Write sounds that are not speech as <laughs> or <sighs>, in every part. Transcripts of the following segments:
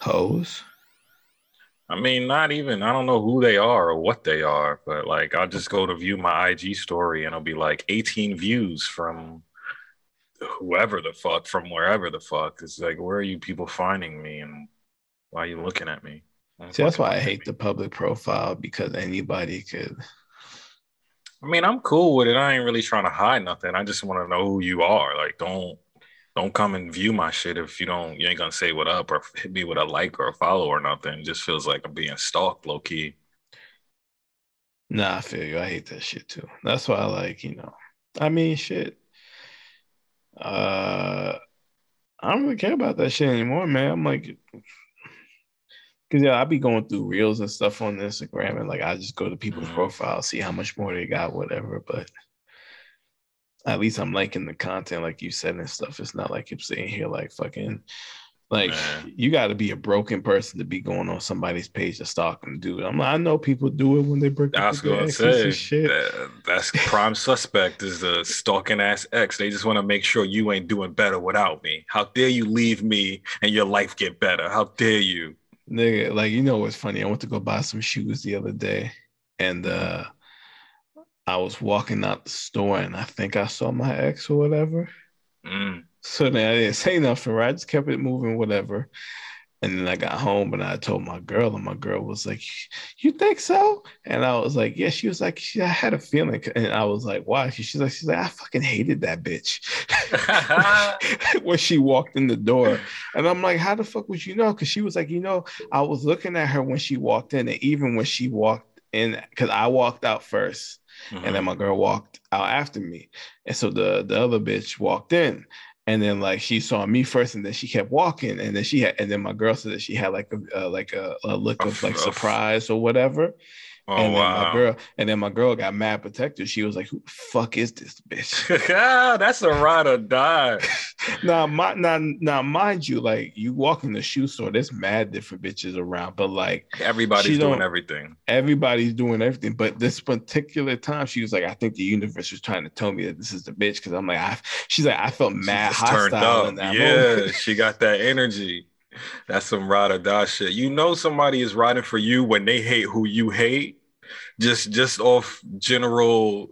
Hoes. I mean, not even. I don't know who they are or what they are, but like, I'll just go to view my IG story and it'll be like 18 views from whoever the fuck, from wherever the fuck. It's like, where are you people finding me and why are you looking at me? Don't See, that's why I hate me. the public profile because anybody could. I mean, I'm cool with it. I ain't really trying to hide nothing. I just want to know who you are. Like, don't don't come and view my shit if you don't. You ain't gonna say what up or hit me with a like or a follow or nothing. It just feels like I'm being stalked, low key. Nah, I feel you. I hate that shit too. That's why I like, you know. I mean, shit. Uh, I don't really care about that shit anymore, man. I'm like, cause yeah, I be going through reels and stuff on Instagram, and like I just go to people's Mhm. profiles, see how much more they got, whatever. But at least I'm liking the content, like you said and stuff. It's not like you're sitting here like fucking. Like Man. you got to be a broken person to be going on somebody's page to stalk them, dude. I'm like, I know people do it when they break I up was with their gonna say shit. that- that's prime suspect is the <laughs> stalking ass ex. They just want to make sure you ain't doing better without me. How dare you leave me and your life get better? How dare you? Nigga, like you know what's funny? I went to go buy some shoes the other day, and uh I was walking out the store, and I think I saw my ex or whatever. Mm. So then I didn't say nothing, right? I just kept it moving, whatever. And then I got home and I told my girl, and my girl was like, "You think so?" And I was like, "Yeah." She was like, she, "I had a feeling," and I was like, "Why?" She's like, "She's like, I fucking hated that bitch." <laughs> <laughs> when she walked in the door, and I'm like, "How the fuck would you know?" Because she was like, "You know, I was looking at her when she walked in, and even when she walked in, because I walked out first, and then mm-hmm. my girl walked out after me, and so the the other bitch walked in." And then like she saw me first, and then she kept walking, and then she had, and then my girl said that she had like a uh, like a, a look of like surprise or whatever. Oh and then wow, my girl, and then my girl got mad protective. She was like, "Who the fuck is this bitch?" <laughs> that's a ride or die. <laughs> now, my, now, now, mind you, like you walk in the shoe store, there's mad different bitches around, but like Everybody's doing everything. everybody's doing everything. But this particular time, she was like, "I think the universe was trying to tell me that this is the bitch." Because I'm like, I, she's like, I felt mad just turned up. in that Yeah, moment. she got that energy. That's some ride or die shit. You know somebody is riding for you when they hate who you hate. Just just off general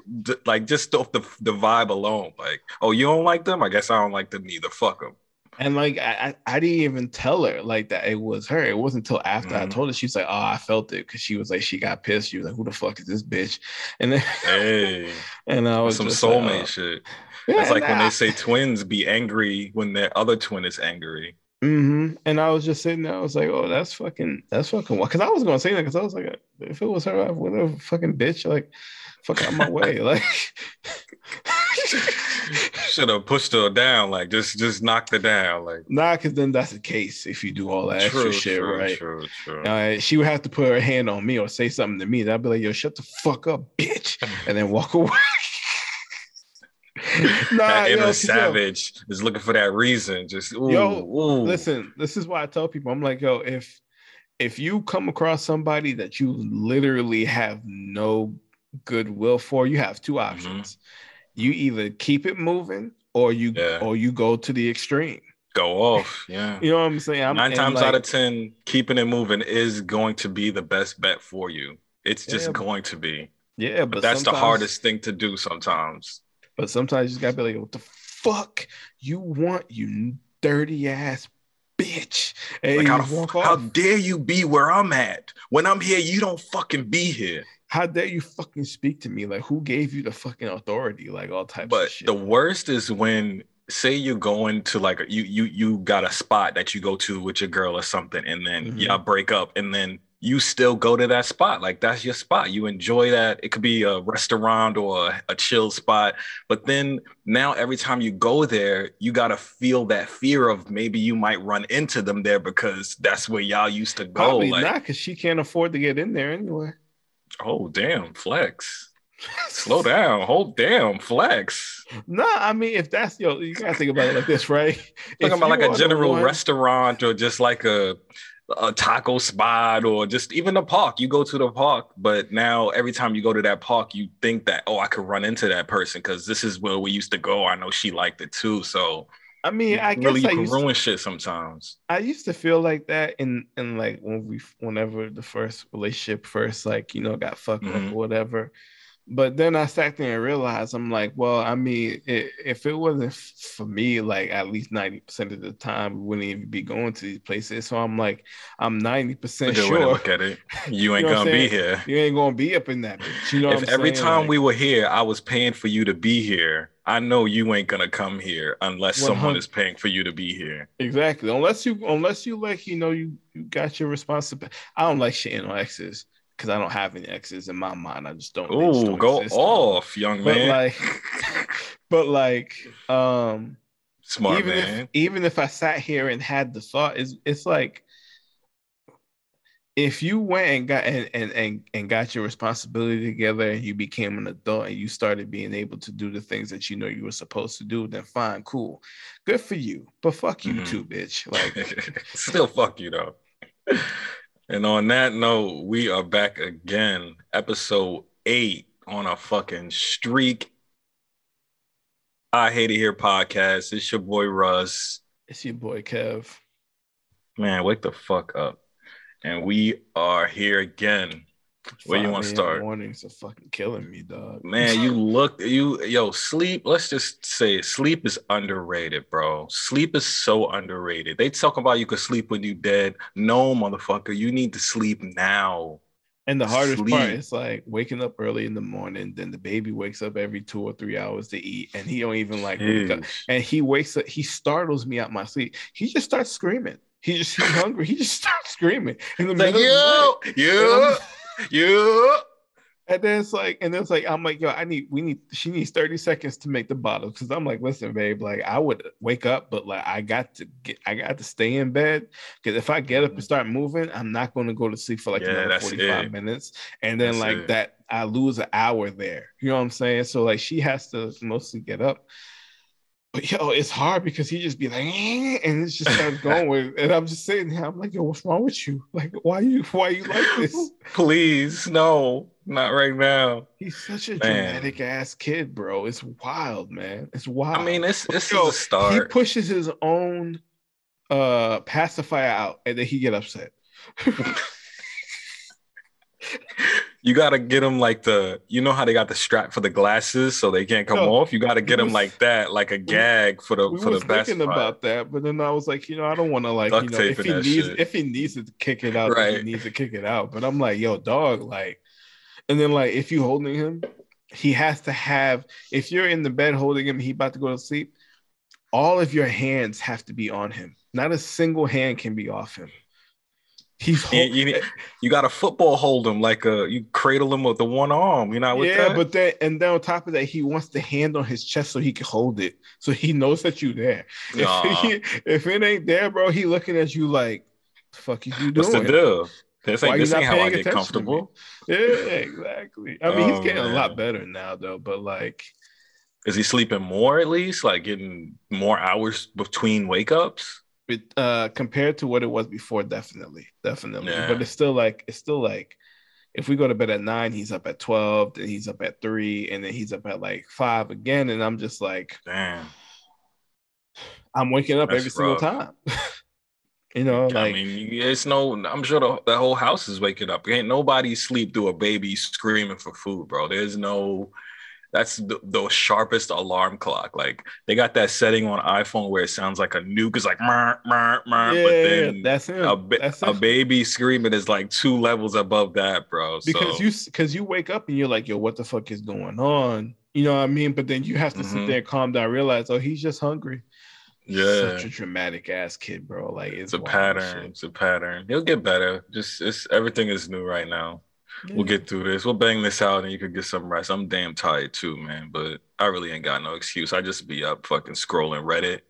like just off the the vibe alone. Like, oh, you don't like them? I guess I don't like them neither. Fuck them. And like I, I I didn't even tell her like that it was her. It wasn't until after I Mhm. told her. She's like, "Oh, I felt it," because she was like, she got pissed. She was like, "Who the fuck is this bitch?" And then Hey, <laughs> and I was some soulmate like, shit. oh. Yeah, It's like when they say twins be angry when their other twin is angry. Mhm. And I was just sitting there. I was like, "Oh, that's fucking, that's fucking." Because I was gonna say that because I was like, if it was her, I would have fucking bitch, like, fuck out my way, <laughs> like. <laughs> Should have pushed her down, like just just knocked her down, like nah, because then that's the case if you do all that extra shit, true, right? true, true. Uh, she would have to put her hand on me or say something to me. I'd be like, "Yo, shut the fuck up, bitch," and then walk <laughs> away. <laughs> nah, that yo, 'cause, yo, savage is looking for that reason. Just ooh, Yo, ooh. listen, this is why I tell people, I'm like, yo, if if you come across somebody that you literally have no goodwill for, you have two Mm-hmm. options. You either keep it moving or you Yeah. or you go to the extreme. go off. Yeah. <laughs> You know what I'm saying? I'm, Nine times like, out of ten, keeping it moving is going to be the best bet for you. It's just Yeah, going to be. yeah, but, But that's the hardest thing to do sometimes. But sometimes you just gotta be like, what the fuck you want, you dirty ass bitch? Like how, how dare you be where I'm at? When I'm here, you don't fucking be here. How dare you fucking speak to me? Like, who gave you the fucking authority? Like all types of But shit. the worst is when say you're going to like you you you got a spot that you go to with your girl or something, and then Mhm. y'all break up, and then you still go to that spot. Like that's your spot. You enjoy that. It could be a restaurant or a, a chill spot. But then now every time you go there, you gotta feel that fear of maybe you might run into them there because that's where y'all used to go. Probably like, not, because she can't afford to get in there anyway. oh damn, flex. Slow down. Hold damn, flex. Nah, I mean, if that's yo, you gotta think about it like this, right? If Talking about like a general one- restaurant or just like a a taco spot or just even the park. You go to the park, but now every time you go to that park, you think that oh, I could run into that person because this is where we used to go. I know she liked it too, so. I mean, I guess really I you used, ruin shit sometimes. I used to feel like that in in like when we whenever the first relationship first like you know got fucked Mhm. up or whatever. But then I sat there and realized I'm like, well, I mean, i if it wasn't for me, like at least ninety percent of the time, we wouldn't even be going to these places. So I'm like, I'm ninety It's a percent good way to sure look at it. <laughs> You ain't know gonna be here. you ain't gonna be up in that bitch. You know, what if every saying? time Like, we were here, I was paying for you to be here, I know you ain't gonna come here unless someone is paying for you to be here. Exactly. Unless you unless you like, you know, you, you got your responsibility. I don't like shitting on exes because I don't have any exes in my mind. I just don't. Ooh, go exist. off, young But man. like <laughs> but like um Smart even man. if even if I sat here and had the thought, it's it's like if you went and got and, and and and got your responsibility together and you became an adult and you started being able to do the things that you know you were supposed to do, then fine, cool. Good for you. But fuck you Mhm. too, bitch. Like <laughs> Still fuck you though. And on that note, we are back again, episode eight on a fucking streak. I hate it here podcast. It's your boy Russ. it's your boy Kev. Man, wake the fuck up. And we are here again. Where you wanna start? Mornings are fucking killing me, dog. Man, you <laughs> look you yo, sleep. Let's just say it. Sleep is underrated, bro. Sleep is so underrated. They talk about you could sleep when you dead. No, motherfucker, you need to sleep now. And the hardest part Sleep. is like waking up early in the morning. Then the baby wakes up every two or three hours to eat, and he don't even like wake up. And he wakes up. He startles me out my sleep. He just starts screaming. He just he's hungry. He just <laughs> starts screaming in the It's like, middle of the night. You, And then it's like, and then it's like, I'm like, yo, I need, we need, she needs 30 seconds to make the bottle. Cause I'm like, listen, babe, like I would wake up, but like I got to get, I got to stay in bed. Cause if I get up and mm-hmm. start moving, I'm not going to go to sleep for like Yeah, another 45 it. minutes. And then That's like it. that, I lose an hour there. You know what I'm saying? So like she has to mostly get up. But yo, it's hard because he just be like, "Eh," and it just starts going with, and I'm just sitting here. I'm like, yo, what's wrong with you? Like, why you, why you like this? <laughs> Please, no, not right now. He's such a Man. dramatic ass kid, bro. It's wild, man. It's wild. I mean, this this Yo, is a start. he pushes his own uh pacifier out and then he get upset. <laughs> <laughs> You gotta get them like the, you know how they got the strap for the glasses so they can't come Yo, off. You gotta get them was- like that, like a gag for the we for was the best. thinking about that, but then I was like, you know, I don't want to like, Duct you know, if he needs shit. if he needs to kick it out, then he needs to kick it out. But I'm like, yo, dog, like, and then like if you holding him, he has to have. If you're in the bed holding him, he about to go to sleep. All of your hands have to be on him. Not a single hand can be off him. He's You, you, you got to football hold him like a you cradle him with the one arm. You know yeah, that. but then and then on top of that, he wants the hand on his chest so he can hold it, so he knows that you there. <laughs> If, he- if it ain't there, bro, he looking at you like, "The fuck is you What's the doing?" deal? This ain't this ain't how I get comfortable. Yeah, exactly. I mean, Oh, he's getting a lot better now, though. But like, Is he sleeping more at least? Like getting more hours between wake ups? Uh, compared to what it was before, definitely, definitely. Yeah. But it's still like, it's still like, if we go to bed at nine, he's up at twelve, then he's up at three, and then he's up at like five again, and I'm just like, Damn. I'm waking up That's every single time. <laughs> you know, like I mean, it's no. I'm sure the, the whole house is waking up. Ain't nobody sleep through a baby screaming for food, bro. There's no. That's the, the sharpest alarm clock. Like they got that setting on iPhone where it sounds like a nuke. It's like mer mer mer. yeah, but then that's him. a, ba- that's a baby screaming is like two levels above that, bro. because so, you because you wake up and you're like, yo, what the fuck is going on? You know what I mean? But then you have to sit Mhm. there, calm down, realize, oh, he's just hungry. yeah, such a dramatic ass kid, bro. Like it's it's, a pattern. shit. It's a pattern. He'll get better. Just it's everything is new right now. We'll get through this. We'll bang this out and you could get some rest. I'm damn tired too, man. But I really ain't got no excuse. I just be up fucking scrolling Reddit,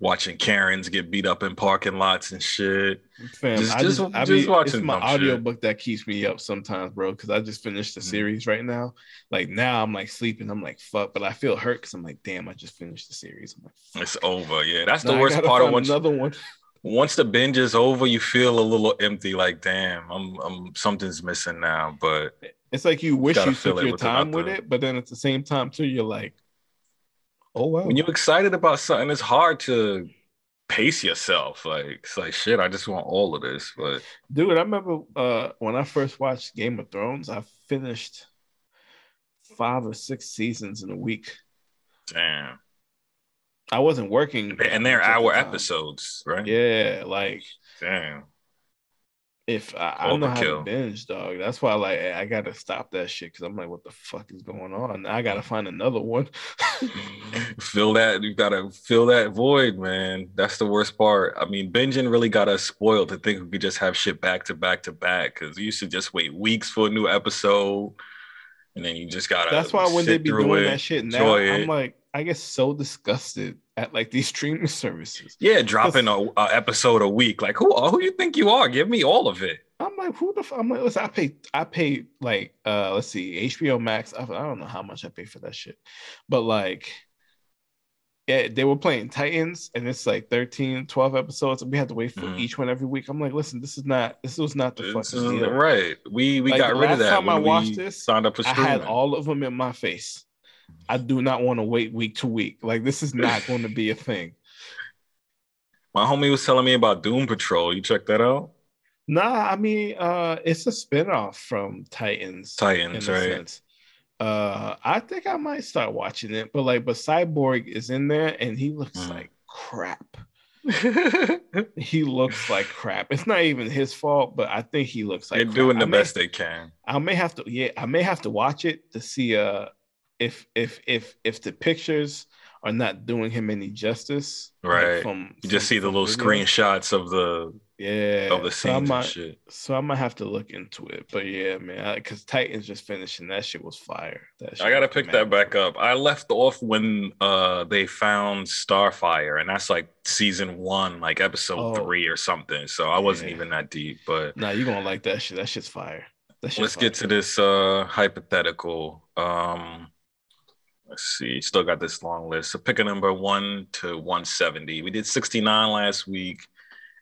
watching Karens get beat up in parking lots and shit. Fam, Just- I just- just, I just mean, it's my dumb audio shit. book that keeps me up sometimes, bro. Because I just finished the Mhm. series right now. Like now, I'm like sleeping. I'm like fuck, but I feel hurt because I'm like, damn, I just finished the series. I'm like, fuck. It's over. Yeah, that's the worst part of once. another one. Once the binge is over, you feel a little empty. Like, damn, I'm, I'm something's missing now. But It's like you wish you took your time with it, but then at the same time too, you're like, oh wow. when you're excited about something, it's hard to pace yourself. Like, it's like shit. I just want all of this. But Dude, I remember uh when I first watched Game of Thrones, I finished five or six seasons in a week. damn, I wasn't working, and they're much at the hour time. episodes, right? Yeah, like Damn. if I, I know how to binge, dog. That's why like I gotta stop that shit because I'm like, what the fuck is going on? I gotta find another one. <laughs> fill that you gotta fill that void man that's the worst part i mean binging really got us spoiled to think we could just have shit back to back to back because you used to just wait weeks for a new episode and then you just gotta That's why when they be doing it, that shit now, I'm like, I get so disgusted at like these streaming services. yeah dropping a, a episode a week like who who you think you are give me all of it I'm like, who the fuck? I'm like, listen, I pay, I pay like, uh, let's see, HBO Max. I, I don't know how much I pay for that shit, but like, yeah, they were playing Titans, and it's like 13, 12 episodes, and we had to wait for Mhm. each one every week. I'm like, listen, this is not, this was not the fucking deal. right we we Like, got rid of last that time I watched this, signed up for I streaming had all of them in my face. I do not want to wait week to week. Like, this is not <laughs> going to be a thing. my homie was telling me about doom patrol you check that out Nah, I mean, uh, it's a spinoff from Titans. titans right sense. Uh, I think I might start watching it, but like, but Cyborg is in there, and he looks Mm. like crap. <laughs> He looks like crap. It's not even his fault, but I think he looks like they're crap. doing the may- best they can I may have to, yeah, I may have to watch it to see uh if if if if the pictures are not doing him any justice. like, Right. from You just from- see the little video. screenshots of the Yeah. of the so I scenes might, and shit. so I might have to look into it. But yeah, man, because Titans just finished and that shit was fire. That I gotta pick mad that back up. I left off when uh they found Starfire, and that's like season one, like episode Oh. three or something. So I wasn't Yeah. even that deep. But Nah, you're gonna like that shit. That shit's fire. That shit's let's fire. get to this uh hypothetical. Um let's see, still got this long list. So pick a number one to 170. We did 69 last week,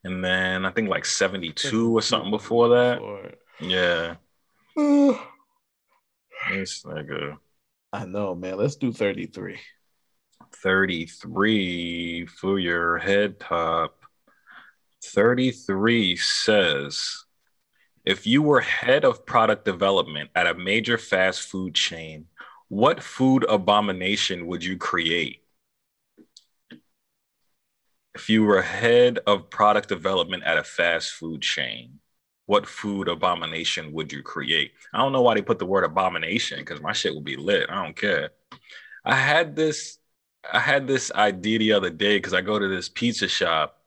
and then I think like 72 or something before that. Before- Yeah. <sighs> This nigga. I know, man. Let's do 33. 33 for your head top. 33 says if you were head of product development at a major fast food chain, what food abomination would you create? If you were head of product development at a fast food chain, what food abomination would you create? I don't know why they put the word abomination because my shit would be lit. I don't care. I had this I had this idea the other day because I go to this pizza shop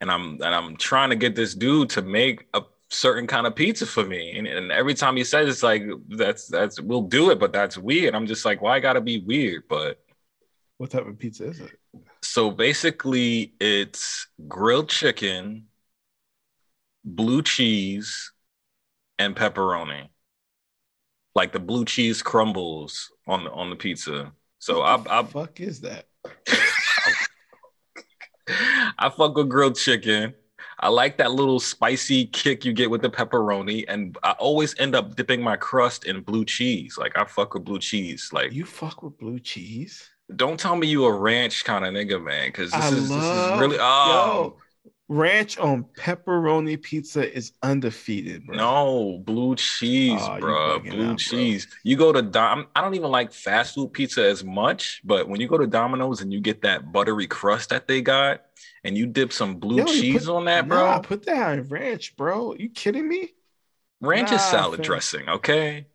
and I'm and I'm trying to get this dude to make a certain kind of pizza for me. And, and every time he says it's like that's that's we'll do it, but that's weird. I'm just like, why gotta be weird? But What type of pizza is it? so basically it's grilled chicken, blue cheese, and pepperoni. Like the blue cheese crumbles on the on the pizza. So What the I fuck is that? <laughs> I fuck with grilled chicken. I like that little spicy kick you get with the pepperoni, and I always end up dipping my crust in blue cheese. Like I fuck with blue cheese. Like, You fuck with blue cheese? don't tell me you a ranch kind of nigga, man, because this I is, this is really oh Yo, ranch on pepperoni pizza is undefeated, bro. no blue cheese, ah, Oh, bro. Blue out, bro. cheese. You go to Dom. I don't even like fast food pizza as much, but when you go to Domino's and you get that buttery crust that they got, and you dip some blue you cheese put- on that, bro. Nah, put that on ranch, bro. You kidding me? Ranch is salad fam. dressing, okay?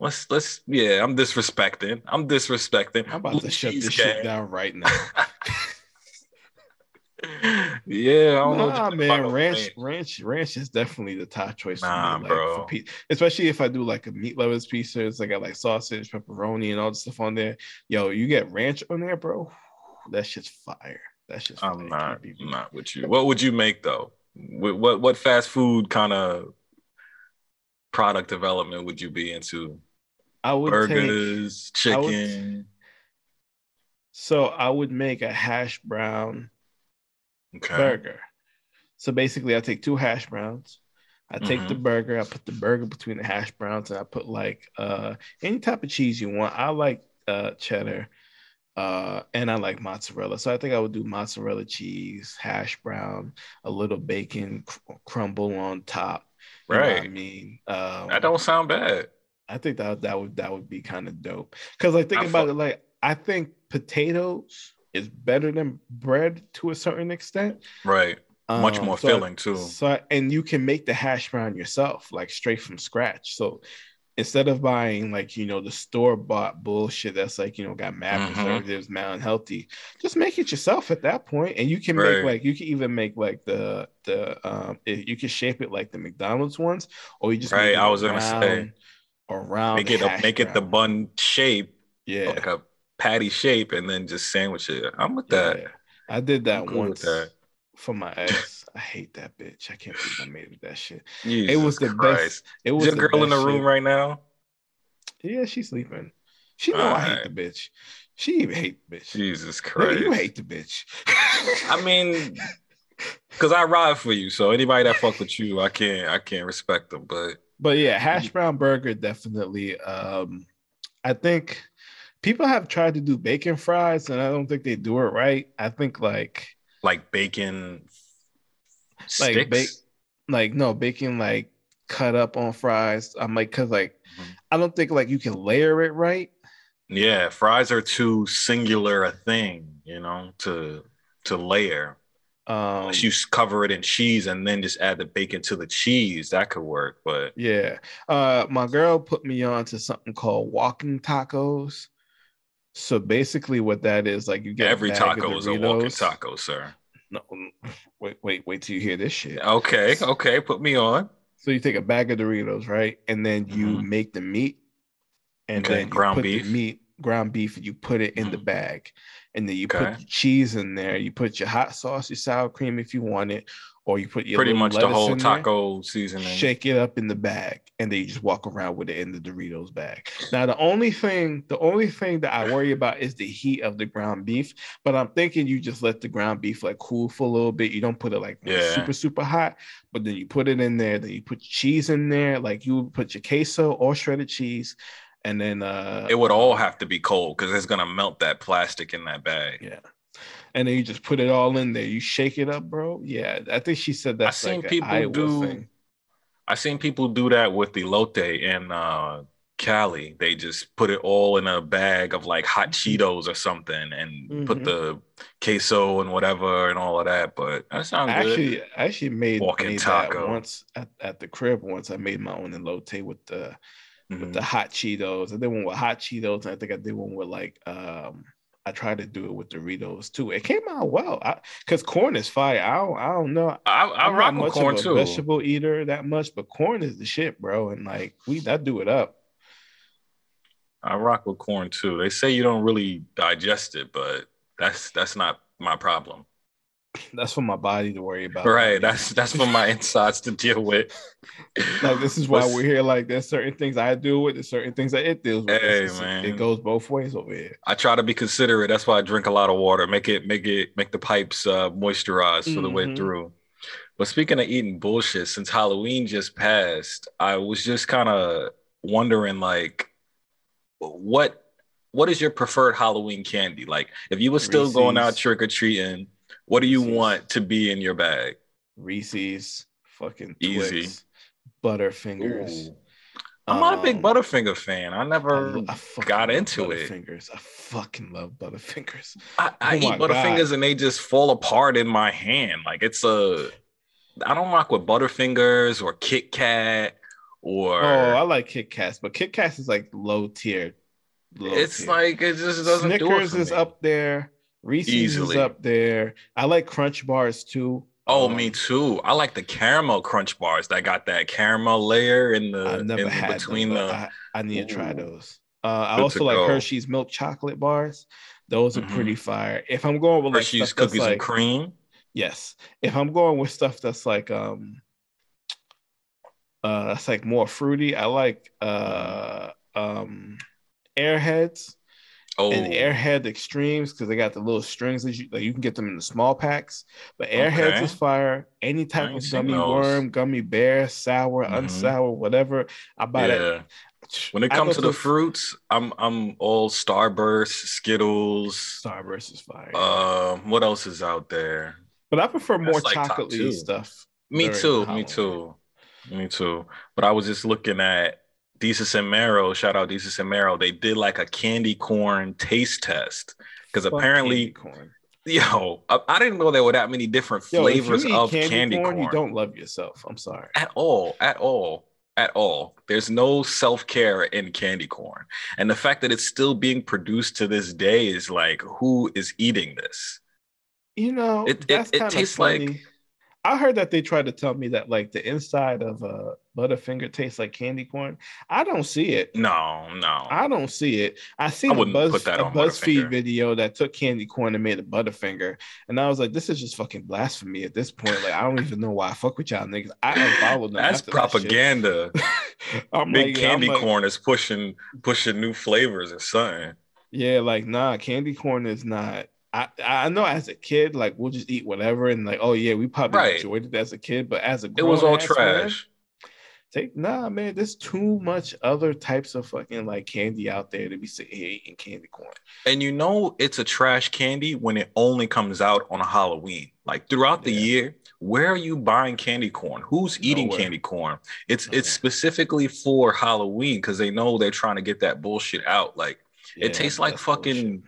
Let's let's yeah, I'm disrespecting. I'm disrespecting. I'm about Blue to shut this shit down right now. <laughs> yeah, I don't know. Nah, think man, ranch, ranch. ranch, ranch is definitely the top choice for Nah, me. Like, bro. Pizza. Especially if I do like a meat lovers pizza, it's like I like sausage, pepperoni, and all the stuff on there. Yo, you get ranch on there, bro. That shit's fire. That shit's fire. I'm not. I'm not with you. What would you make though? What what, what fast food kind of product development would you be into? I would take Burgers, I would- chicken. so I would make a hash brown Okay. burger. So basically, I take two hash browns. I take Mhm. the burger. I put the burger between the hash browns, and I put like uh any type of cheese you want. I like uh cheddar, uh, and I like mozzarella. So I think I would do mozzarella cheese, hash brown, a little bacon cr- crumble on top. You know I mean, um, That don't sound bad. I think that that would that would be kind of dope. Because like think I about it, like I think potatoes is better than bread to a certain extent. Right. Much Um, more so- filling too. So and you can make the hash brown yourself, like straight from scratch. So instead of buying like you know the store bought bullshit that's like you know got mad Mhm. preservatives, mad unhealthy, just make it yourself at that point, and you can Right. make like you can even make like the the um you can shape it like the McDonald's ones, or you just Right, make it I was gonna say. around- Make it a, make it the bun shape, yeah. like a patty shape, and then just sandwich it. I'm with that. I did that I'm once that. For my ex. I hate that bitch. I can't believe I made it that shit. Jesus it was the Christ. best. It was Is your the girl in the room shit. right now? Yeah, she's sleeping. She know I hate the bitch. She even hate the bitch. Jesus Nigga, Christ. you hate the bitch. I mean, <laughs> because I ride for you, so anybody that fuck with you, I can't, I can't respect them. But but yeah, hash brown burger definitely. Um, I think people have tried to do bacon fries, and I don't think they do it right. I think like like bacon Like sticks. ba- like no bacon like cut up on fries. I'm like, cause like Mhm. I don't think like you can layer it right. yeah, fries are too singular a thing, you know, to to layer. Um, Unless you cover it in cheese and then just add the bacon to the cheese, that could work. But Yeah. Uh my girl put me on to something called walking tacos. So basically what that is like you get every taco is a walking taco, sir. No, wait, wait, wait till you hear this shit. Okay, okay, put me on. So you take a bag of Doritos, right? And then you Mhm. make the meat and Okay, then ground beef. the meat, ground beef, and you put it in the Mhm. bag. And then you Okay. put the cheese in there. You put your hot sauce, your sour cream if you want it, or you put your Pretty much the whole in there. taco seasoning. shake it up in the bag and then you just walk around with it in the Doritos bag. Now the only thing, the only thing that I worry about is the heat of the ground beef. But I'm thinking you just let the ground beef like cool for a little bit. You don't put it like Yeah. super super hot, but then you put it in there. Then you put cheese in there, like you would put your queso or shredded cheese, and then uh It would all have to be cold because it's gonna melt that plastic in that bag. yeah. And then you just put it all in there. You shake it up, bro. Yeah, I think she said that's seen like people Iowa do- thing. I seen people do that with the elote in uh, Cali. They just put it all in a bag of like hot Cheetos or something and put Mhm. the queso and whatever and all of that. But that sounds I good. actually, I actually made, Walking made taco. once at, at the crib. Once I made my own elote with the with the hot Cheetos. I did one with hot Cheetos, and I think I did one with like um. I tried to do it with Doritos too. It came out well. I because corn is fire. I don't, I don't know. I, I I'm rock not much corn of a too. vegetable eater that much, but corn is the shit, bro. And like we, I do it up. I rock with corn too. They say you don't really digest it, but that's that's not my problem. That's for my body to worry about. Right. That's that's for my insides to deal with. like this is why What's- we're here. Like there's certain things I deal with, there's certain things that it deals with. Hey, It's- it's- man. it goes both ways over here. I try to be considerate. That's why I drink a lot of water. Make it make it make the pipes uh, moisturized for the way Mhm. through. But speaking of eating bullshit, since Halloween just passed, I was just kind of wondering, like, what what is your preferred Halloween candy? Like, if you were still going out trick or treating, what do you Reese's. want to be in your bag? Reese's, fucking Easy. Twix, Butterfingers. Ooh. I'm not a big Um, Butterfinger fan. I I, never. lo- I got into it. Butterfingers. I fucking love Butterfingers. I, I Oh eat Butterfingers God. and they just fall apart in my hand. Like it's a. I don't rock with Butterfingers or Kit Kat or. Oh, I like Kit Kats, but Kit Kats is like low tier. low it's tier. like it just doesn't do it Snickers is me. up there. Reese's Easily. is up there. I like Crunch Bars too. Oh, Um, me too. I like the caramel crunch bars that got that caramel layer in the I've never in had between them, the. I, I need to try those. Uh, I Good also like go. Hershey's milk chocolate bars. Those are Mhm. pretty fire. If I'm going with like Hershey's cookies like and cream. yes, if I'm going with stuff that's like um uh that's like more fruity, I like uh um Airheads Oh, and Airhead Extremes because they got the little strings that you like. You can get them in the small packs, but Airheads Okay. is fire. Any type of gummy those. worm, gummy bear, sour, Mhm. unsour, whatever. I buy yeah. that. When it comes to the fruits, I'm I'm all Starburst, Skittles. Starburst is fire, Um, what else is out there? but I prefer more that's like chocolatey stuff. Me too, me too, me too. But I was just looking at Desus and Mero. Shout out Desus and Mero. They did like a candy corn taste test because apparently, candy corn. <laughs> yo, I, I didn't know there were that many different Yo, flavors of candy, corn, you don't love yourself. I'm sorry. at all, at all, at all. There's no self care in candy corn, and the fact that it's still being produced to this day is like, who is eating this? You know, It- it- it tastes like- funny. I heard that they tried to tell me that like the inside of a Butterfinger tastes like candy corn. I don't see it. No, no. I don't see it. I seen I a Buzz that a BuzzFeed video that took candy corn and made a Butterfinger, and I was like, this is just fucking blasphemy at this point. Like, I don't even know why I fuck with y'all niggas. I unfollowed them. That's that propaganda. <laughs> I'm Big like, candy like, corn is pushing pushing new flavors or something. Yeah, like nah, candy corn is not. I I know as a kid, like we'll just eat whatever, and like oh yeah, we probably Right. enjoyed it as a kid, but as a It was all grown-ass man, trash. take nah, man. There's too much other types of fucking like candy out there to be sitting here eating candy corn. And you know it's a trash candy when it only comes out on Halloween. Like throughout the Yeah. year, where are you buying candy corn? Who's eating Nowhere. candy corn? It's Nowhere. it's specifically for Halloween because they know they're trying to get that bullshit out. Like Yeah, it tastes like fucking bullshit.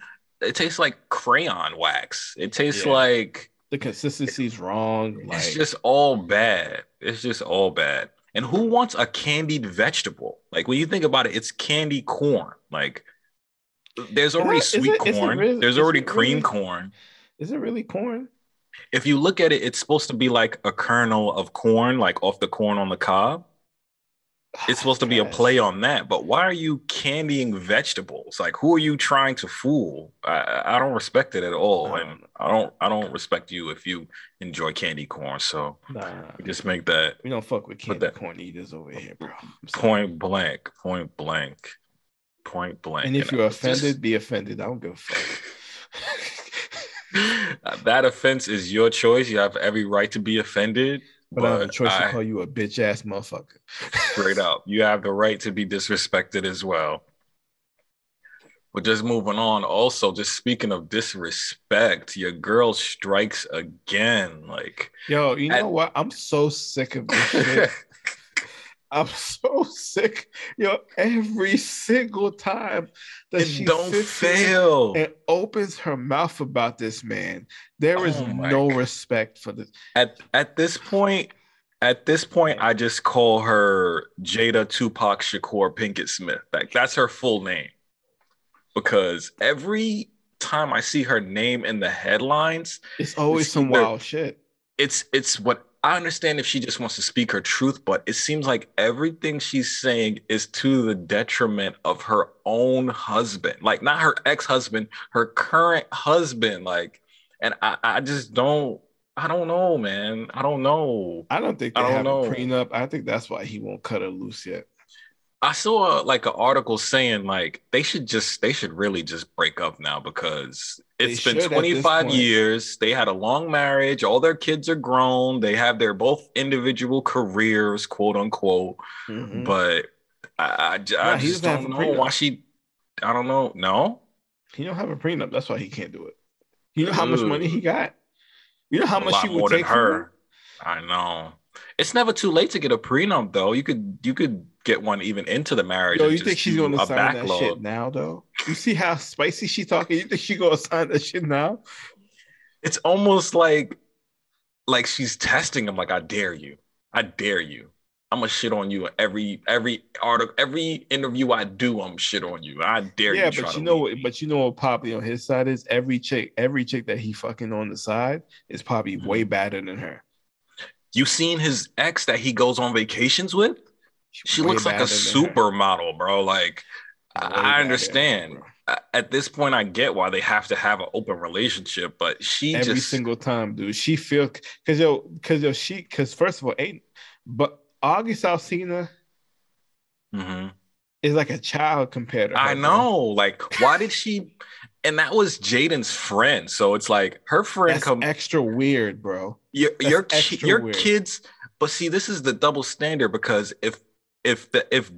It tastes like crayon wax. It tastes Yeah. like The consistency's wrong. Like it's just all bad. It's just all bad. And who wants a candied vegetable? Like when you think about it, it's candy corn. Like there's already is sweet it corn. really- there's already cream really? corn. is it really corn? If you look at it, it's supposed to be like a kernel of corn, like off the corn on the cob. <sighs> It's supposed to be a play on that. But why are you candying vegetables? Like who are you trying to fool? I, I don't respect it at all. I and. Um, I don't I don't respect you if you enjoy candy corn. So Nah, just make that we don't fuck with candy that- corn eaters over here, bro. Point blank, point blank, point blank. And if you're I was just- offended, be offended. I don't give a fuck. <laughs> that offense is your choice. You have every right to be offended, But I have a but choice to call you a bitch ass motherfucker. straight up, you have the right to be disrespected as well. But just moving on, also, just speaking of disrespect, your girl strikes again. Like, Yo, you know At- what? I'm so sick of this shit. <laughs> I'm <laughs> so sick. Yo, every single time that it she don't fail. and opens her mouth about this man, there oh is Oh no God. respect for this. at at this point, at this point, I just call her Jada Tupac Shakur Pinkett Smith. Like that's her full name. Because every time I see her name in the headlines, It's always some wild shit. it's it's what I understand if she just wants to speak her truth, but it seems like everything she's saying is to the detriment of her own husband. Like not her ex-husband, her current husband. Like, and I, I just don't I don't know, man. I don't know. I don't think they I don't have know. a prenup. I think that's why he won't cut her loose yet. I saw like an article saying like they should just they should really just break up now because They it's been at this 25 years. They had a long marriage. All their kids are grown. They have their both individual careers, quote unquote. Mhm. But I, I, j- I Nah, he just don't know why she. I don't know. No, He don't have a prenup. That's why he can't do it. You know how much money he got? You know how a much he would take from her. I know. It's never too late to get a prenup, though. You could you could get one even into the marriage. Yo, you think she's gonna sign that backlog. shit now, though? You see how spicy she talking? You think she gonna sign that shit now? it's almost like like she's testing him like i dare you i dare you i'm gonna shit on you every every article every interview i do i'm shit on you i dare Yeah, you try but you know what? But you know what? Probably on his side is every chick, every chick that he fucking on the side is probably Mhm. way better than her. you seen his ex that he goes on vacations with she looks like a supermodel bro like I- understand. bro. at this point i get why they have to have an open relationship but she Every just single time, dude. She feel because yo, because yo, she because first of all, ain't but August Alsina Mhm. is like a child compared to her. I bro. know. Like, why did she? And that was Jaden's friend. So it's like her friend That's come extra weird, bro. your that's your ki- your weird. kids. But see, this is the double standard because if if the if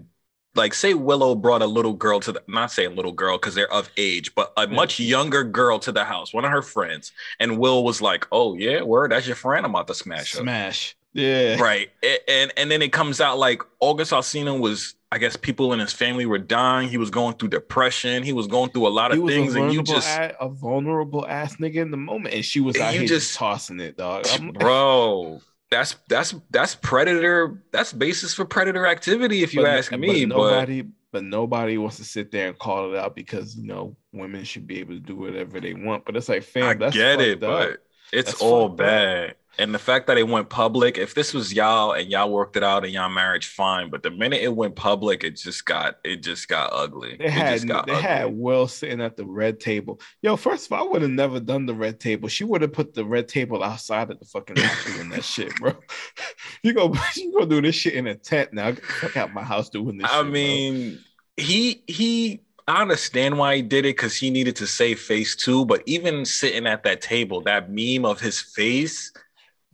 like say Willow brought a little girl to the not saying little girl because they're of age, but a much younger girl to the house, one of her friends, and Will was like, "Oh yeah, word, that's your friend. I'm about to smash her." Smash. Yeah. right and and then it comes out like august alsina was i guess people in his family were dying he was going through depression he was going through a lot He of things and you just a, a vulnerable ass nigga in the moment, and she was And out you just tossing it, dog. I'm- bro that's that's that's predator that's basis for predator activity if you but- ask me but, nobody, but nobody wants to sit there and call it out because you know women should be able to do whatever they want. But it's like, fam, i that's get it up. but it's That's all bad. up. And the fact that it went public if this was y'all and y'all worked it out in y'all marriage fine but the minute it went public it just got it just got ugly They it had just got they ugly. had Will sitting at the red table. Yo, first of all, I would have never done the red table. She would have put the red table outside of the fucking house doing that shit, bro. <laughs> You go, <laughs> you go do this shit in a tent now. Fuck out my house doing this. I shit, bro. mean, he he. I understand why he did it because he needed to save face too. But even sitting at that table, that meme of his face,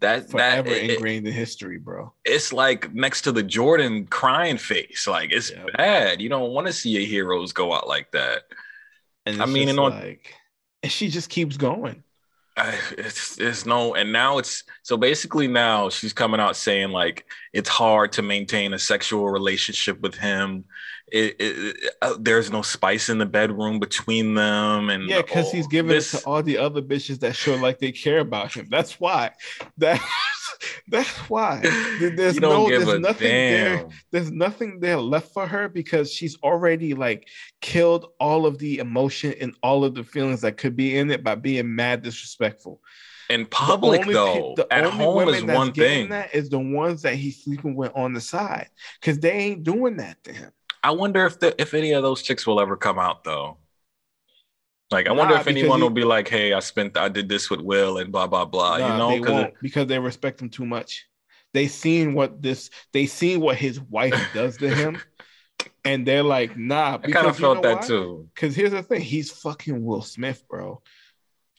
that forever that it- ingrained in history, bro. it's like next to the Jordan crying face. Like it's Yep. bad. You don't want to see your heroes go out like that. And I mean, and on- like, and she just keeps going. I, it's it's no, and now it's so basically now she's coming out saying like it's hard to maintain a sexual relationship with him. It, it, it- uh, there's no spice in the bedroom between them, and Yeah, because he's oh, giving this- it to all the other bitches that show like they care about him. That's why. <laughs> That that's why. <laughs> There's no, there's nothing there. There's nothing there left for her because she's already like killed all of the emotion and all of the feelings that could be in it by being mad disrespectful. In The public only though, the at only home women is that's one thing. That is the ones that he's sleeping with on the side because they ain't doing that to him. I wonder if the if any of those chicks will ever come out though. Like I wonder if anyone will be like, "Hey, I spent, I did this with Will and blah blah blah." Nah, you know, they because won't because they respect him too much. They seen what this, they seen what his wife <laughs> does to him, and they're like, nah. I kind of felt that too. Because here's the thing, he's fucking Will Smith, bro.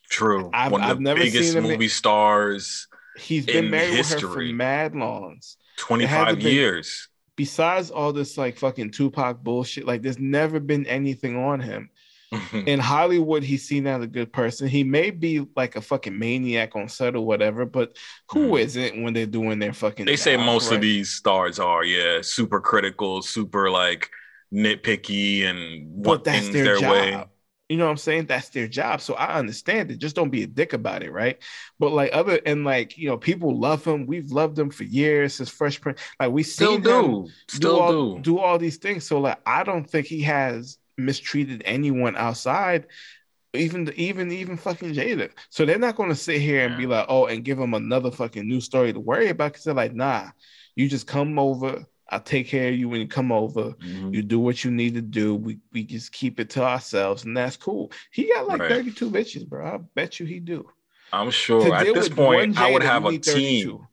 True, I've- one of I've the never biggest seen him in- movie stars, He's been married with her for history. mad longs. twenty been- years. Besides all this like fucking Tupac bullshit, like there's never been anything on him. <laughs> in Hollywood, he's seen as a good person. He may be like a fucking maniac on set or whatever, but who Mhm. not when they're doing their fucking? they say most right? of these stars are, yeah, super critical, super like nitpicky, and what things their, their, job. way. You know what I'm saying? That's their job. So I understand it. Just don't be a dick about it, right? But like other and like you know, people love him. We've loved him for years since Fresh Prince. Like we Still do, still do all, do. do all these things. So like I don't think he has mistreated anyone outside. Even even even fucking Jada. So they're not gonna sit here and be like, oh, and give him another fucking new story to worry about. Cause they're like, nah, you just come over. I'll take care of you when you come over. Mhm. You do what you need to do. We we just keep it to ourselves, and that's cool. He got like Right. 32 bitches, bro. I bet you he do. I'm sure To at this point I would have a team. 32.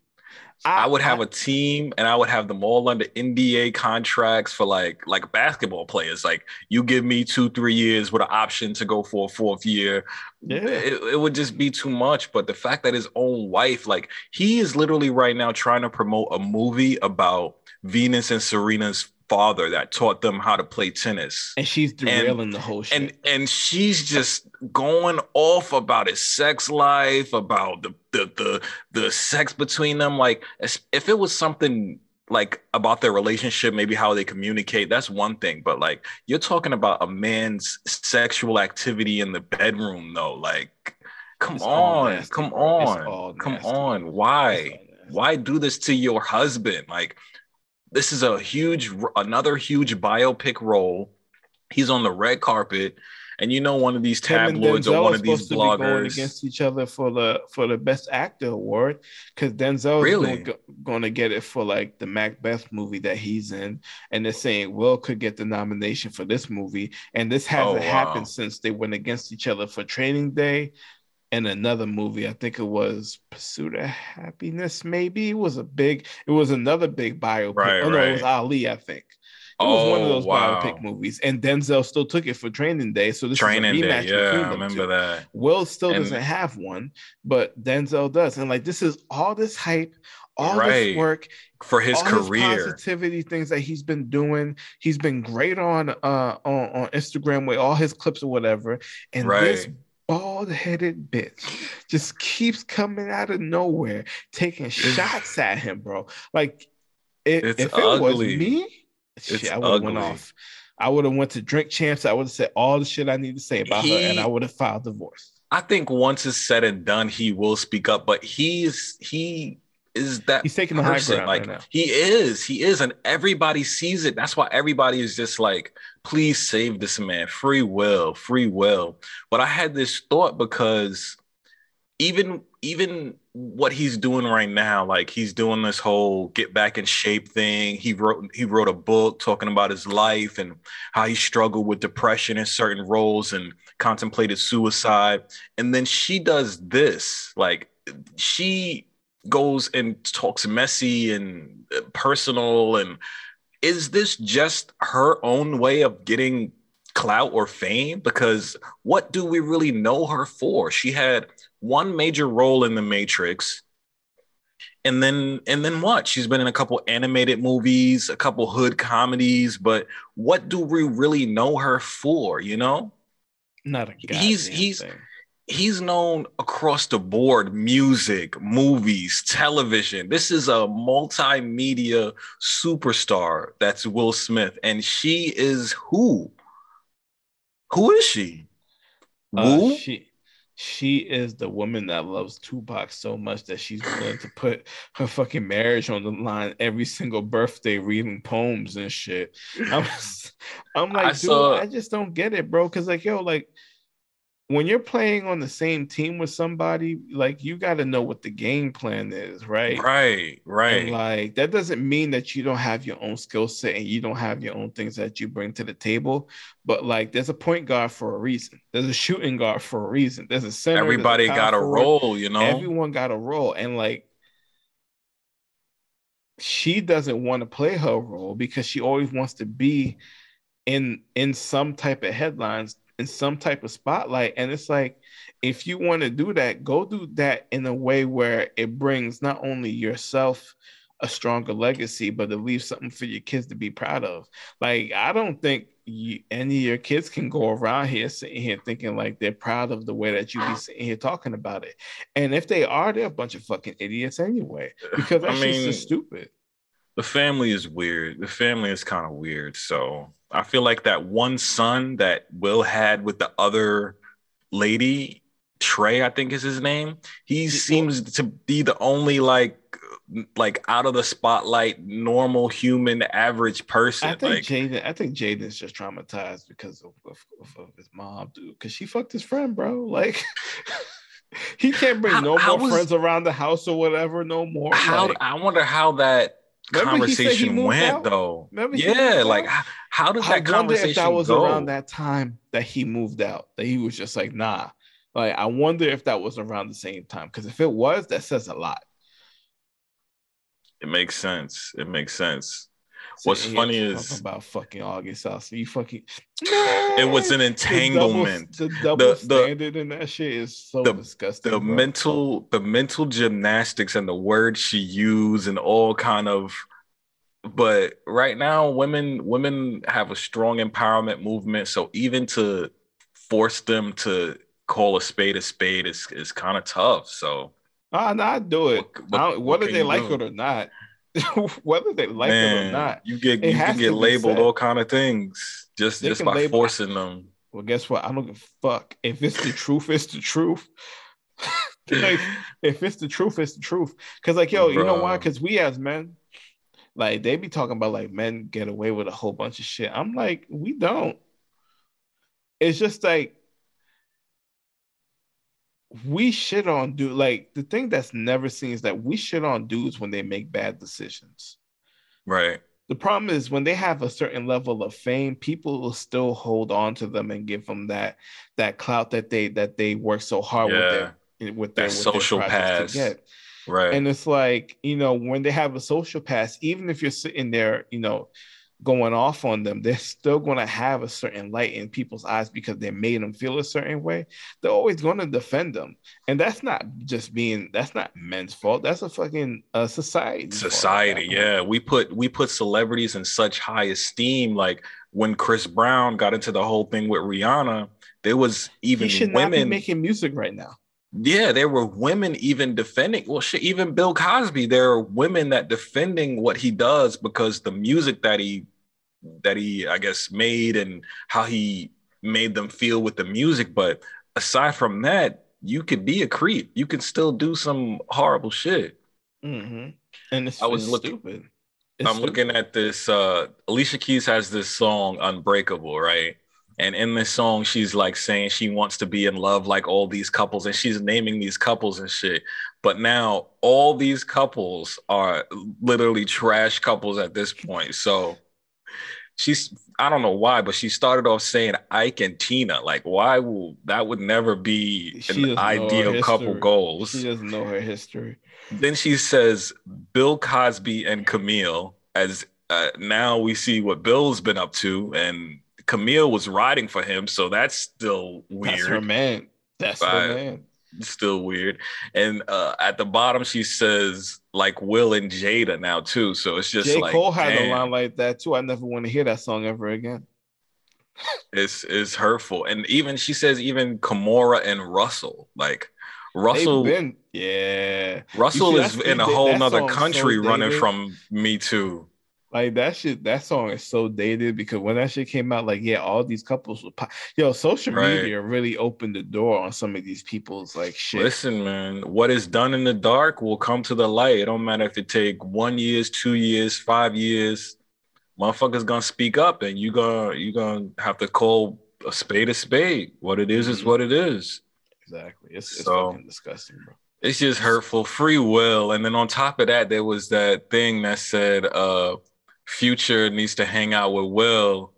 I would have a team and I would have them all under NDA contracts for like like basketball players. Like you give me two, three years with an option to go for a fourth year. Yeah. It, it would just be too much. But the fact that his own wife, like he is literally right now trying to promote a movie about Venus and Serena's father that taught them how to play tennis. And she's derailing the whole shit. and and she's just going off about his sex life about the the the, the sex between them. Like if it was something like about their relationship maybe how they communicate that's one thing. But like you're talking about a man's sexual activity in the bedroom though. Like come It's on come on come on. Why? Why do this to your husband? Like this is a huge another huge biopic role he's on the red carpet and you know one of these tabloids or one of these supposed to be going bloggers against each other for the for the best actor award because Denzel Really? is going to get it for like the Macbeth movie that he's in, and they're saying Will could get the nomination for this movie, and this hasn't Oh, wow. happened since they went against each other for Training Day. And another movie, I think it was Pursuit of Happiness. Maybe it was a big, it was another big biopic. Right, oh no, it was Ali, I think. It was one of Oh, those wow. biopic movies, and Denzel still took it for Training Day. So this Training is a Day. rematch Yeah, between I remember two. that. Will still And- doesn't have one, but Denzel does. And like this is all this hype, all Right. this work, For his all career. his positivity, things that he's been doing. He's been great on uh on, on Instagram with all his clips or whatever. And this Right. bald-headed bitch just keeps coming out of nowhere, taking shots at him, bro. Like it, It's if it was ugly. me, It's shit, I would have went off. I would have went to drink champs. I would have said all the shit I need to say about her, and I would have filed divorce. I think once it's said and done, he will speak up. But he's he is that He's taking the high ground Like right now. he is, he is, and everybody sees it. That's why everybody is just like, please save this man. Free will, free will. But I had this thought because even even what he's doing right now, like he's doing this whole get back in shape thing. He wrote he wrote a book talking about his life and how he struggled with depression in certain roles and contemplated suicide. And then she does this, like she goes and talks messy and uh, personal and is this just her own way of getting clout or fame? Because what do we really know her for? She had one major role in the matrix and then and then what? She's been in a couple animated movies a couple hood comedies but what do we really know her for you know? Not a He's- he's- thing. He's known across the board music movies television this is a multimedia superstar that's will smith and she is who who is she Uh, Woo? she she is the woman that loves Tupac so much that she's willing to put her fucking marriage on the line every single birthday, reading poems and shit. I'm, <laughs> I'm like, I dude, saw- I just don't get it, bro. Because like, yo, like when you're playing on the same team with somebody, like you got to know what the game plan is, right? right right And like that doesn't mean that you don't have your own skill set and you don't have your own things that you bring to the table. But like there's a point guard for a reason. There's a shooting guard for a reason. There's a center. everybody power got a role you know Everyone got a role. And like she doesn't want to play her role because she always wants to be in in some type of headlines in some type of spotlight and it's like if you want to do that go do that in a way where it brings not only yourself a stronger legacy but it leaves something for your kids to be proud of like i don't think you, any of your kids can go around here sitting here thinking like they're proud of the way that you be sitting here talking about it and if they are they're a bunch of fucking idiots anyway <sighs> because that I mean, just stupid the family is weird. The family is kind of weird. So I feel like that one son that Will had with the other lady, Trey, I think is his name. He seems to be the only like like out of the spotlight, normal human, average person. I think like Jaden. I think Jaden's just traumatized because of, of, of, his mom, dude. Because she fucked his friend, bro. Like <laughs> he can't bring How- no more was- friends around the house or whatever, no more. how like, I wonder how that Remember he he conversation went out? though. Remember Yeah, like out? how, did that wonder conversation if that was go? around that time that he moved out. That he was just like, nah. Like I wonder if that was around the same time. Because if it was, that says a lot. It makes sense. It makes sense. What's funny is- about fucking August Alsina. You fucking. It was an The double- entanglement. The double, The- the- standard in that shit is so the- disgusting. the bro. mental the mental gymnastics and the words she used and all kind of but right now women women have a strong empowerment movement so even to force them to call a spade a spade is is kind of tough so Ah, no, I do it. What- what- I don't- what whether they like do? it or not, <laughs> whether they like it or not. you get you can get labeled all kind of things just They just by label- forcing them Well, guess what? I don't give a fuck. If it's the truth, it's the truth. <laughs> like, if it's the truth, it's the truth. Cause like, yo, you know why? Cause we as men, like, they be talking about like men get away with a whole bunch of shit. I'm like, we don't. It's just like we shit on dude. Like the thing that's never seen is that we shit on dudes when they make bad decisions. right The problem is when they have a certain level of fame, people will still hold on to them and give them that that clout that they that they work so hard Yeah. Eh, with their with their, That with social projects pass. to get. right And it's like, you know, when they have a social pass, even if you're sitting there, you know, going off on them, they're still going to have a certain light in people's eyes because they made them feel a certain way. They're always going to defend them, and that's not just being that's not men's fault. That's a fucking uh, society. Society, yeah. We put we put celebrities in such high esteem. Like when Chris Brown got into the whole thing with Rihanna, there was even he should women not be making music right now. Yeah, there were women even defending. Well, shit, even Bill Cosby. There are women that defending what he does because the music that he that he, I guess, made and how he made them feel with the music. But aside from that, you could be a creep. You could still do some horrible shit. Mm-hmm. And it's, I was it's looking, stupid. It's I'm stupid. looking at this. Uh, Alicia Keys has this song, Unbreakable, right? And in this song, she's like saying she wants to be in love like all these couples, and she's naming these couples and shit. But now all these couples are literally trash couples at this point. So she's I don't know why, but she started off saying Ike and Tina. Like, why will that would never be an ideal couple goals? She doesn't know her history. Then she says Bill Cosby and Camille, as uh, now we see what Bill's been up to, and Camille was riding for him, so that's still weird. That's her man. That's her man. Still weird. And uh, at the bottom, she says like Will and Jada now too. So it's just J. like Cole had damn. a line like that too. I never want to hear that song ever again. it's it's hurtful. And even she says even Kimora and Russell, like Russell been, yeah. Russell see, is in a whole nother country so running from me too. Like that shit, that song is so dated because when that shit came out, like yeah, all these couples were pop- yo, social right. media really opened the door on some of these people's like shit. Listen, man, what is done in the dark will come to the light. It don't matter if it take one years, two years, five years. Motherfuckers gonna speak up, and you gonna you gonna have to call a spade a spade. What it is, mm-hmm. is what it is. Exactly. It's, it's so, fucking disgusting, bro. It's just hurtful. Free will, and then on top of that, there was that thing that said, uh Future needs to hang out with Will.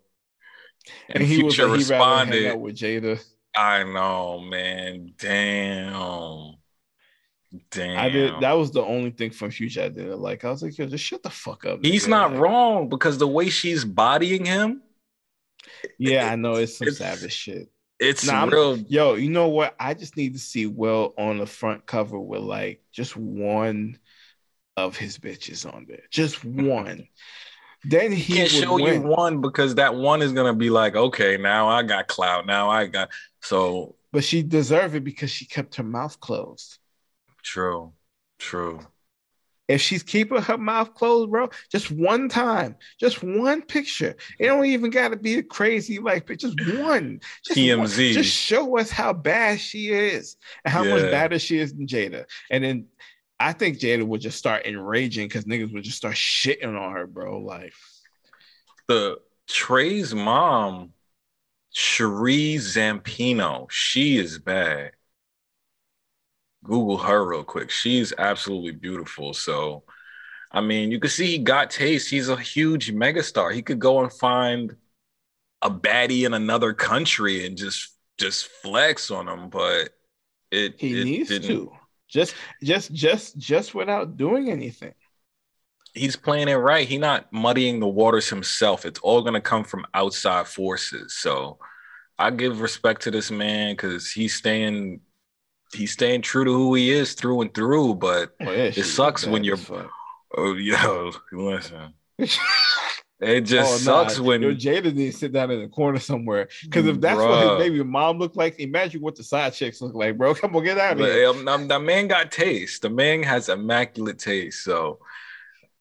And, and he Future was, responded hang out with Jada. I know, man. Damn. Damn. I did that was the only thing from Future I didn't like. I was like, yo, just shut the fuck up. He's not wrong because the way she's bodying him. Yeah, I know it's some it's, savage shit. It's nah, real. Yo, you know what? I just need to see Will on the front cover with like just one of his bitches on there. Just hmm. one. Then he can't show win. you one because that one is gonna be like, okay, now I got clout. Now I got so. But she deserved it because she kept her mouth closed. True, true. If she's keeping her mouth closed, bro, just one time, just one picture. It don't even got to be a crazy like, but just one. Just TMZ. One. Just show us how bad she is and how yeah. much better she is than Jada. And then I think Jada would just start enraging because niggas would just start shitting on her, bro. Like the Trey's mom, Sheree Zampino, she is bad. Google her real quick. She's absolutely beautiful. So, I mean, you can see he got taste. He's a huge megastar. He could go and find a baddie in another country and just just flex on him, but it he it needs didn't. to just just just just without doing anything. He's playing it right. He's not muddying the waters himself. It's all going to come from outside forces. So i give respect to this man because he's staying he's staying true to who he is through and through but oh, yeah, it sucks when you're oh yo <laughs> listen <laughs> It just oh, sucks nah. when Yo, Jada needs to sit down in the corner somewhere. Because if that's Bruh. what his baby mom looked like, imagine what the side chicks look like, bro. <laughs> Come on, get out of here. Um, um, the man got taste. The man has immaculate taste. So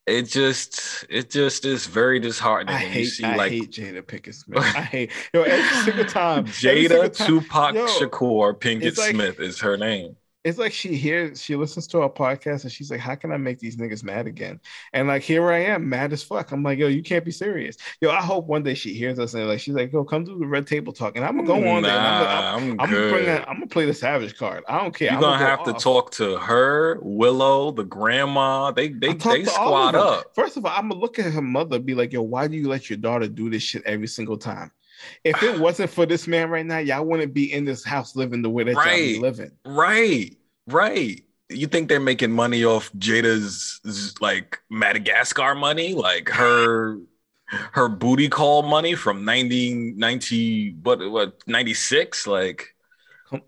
it just it just is very disheartening. I hate, see, I like, hate Jada Pinkett Smith. I hate yo every <laughs> single time. Jada single time, Tupac yo, Shakur Pinkett like, Smith is her name it's like she hears she listens to our podcast and she's like, How can I make these niggas mad again? And like here I am, mad as fuck. I'm like, yo, you can't be serious. Yo, I hope one day she hears us and like she's like, yo, come do the red table talk. And I'm gonna go on nah, there. I'm, gonna, I'm, I'm, I'm gonna bring a, I'm gonna play the savage card. I don't care. You're gonna, gonna have to talk to her, Willow, the grandma. They they they squad up. First of all, I'm gonna look at her mother, be like, yo, why do you let your daughter do this shit every single time? If it wasn't for this man right now, y'all wouldn't be in this house living the way that right, y'all be living. Right. Right. You think they're making money off Jada's like Madagascar money? Like her her booty call money from 1990 what what 96 like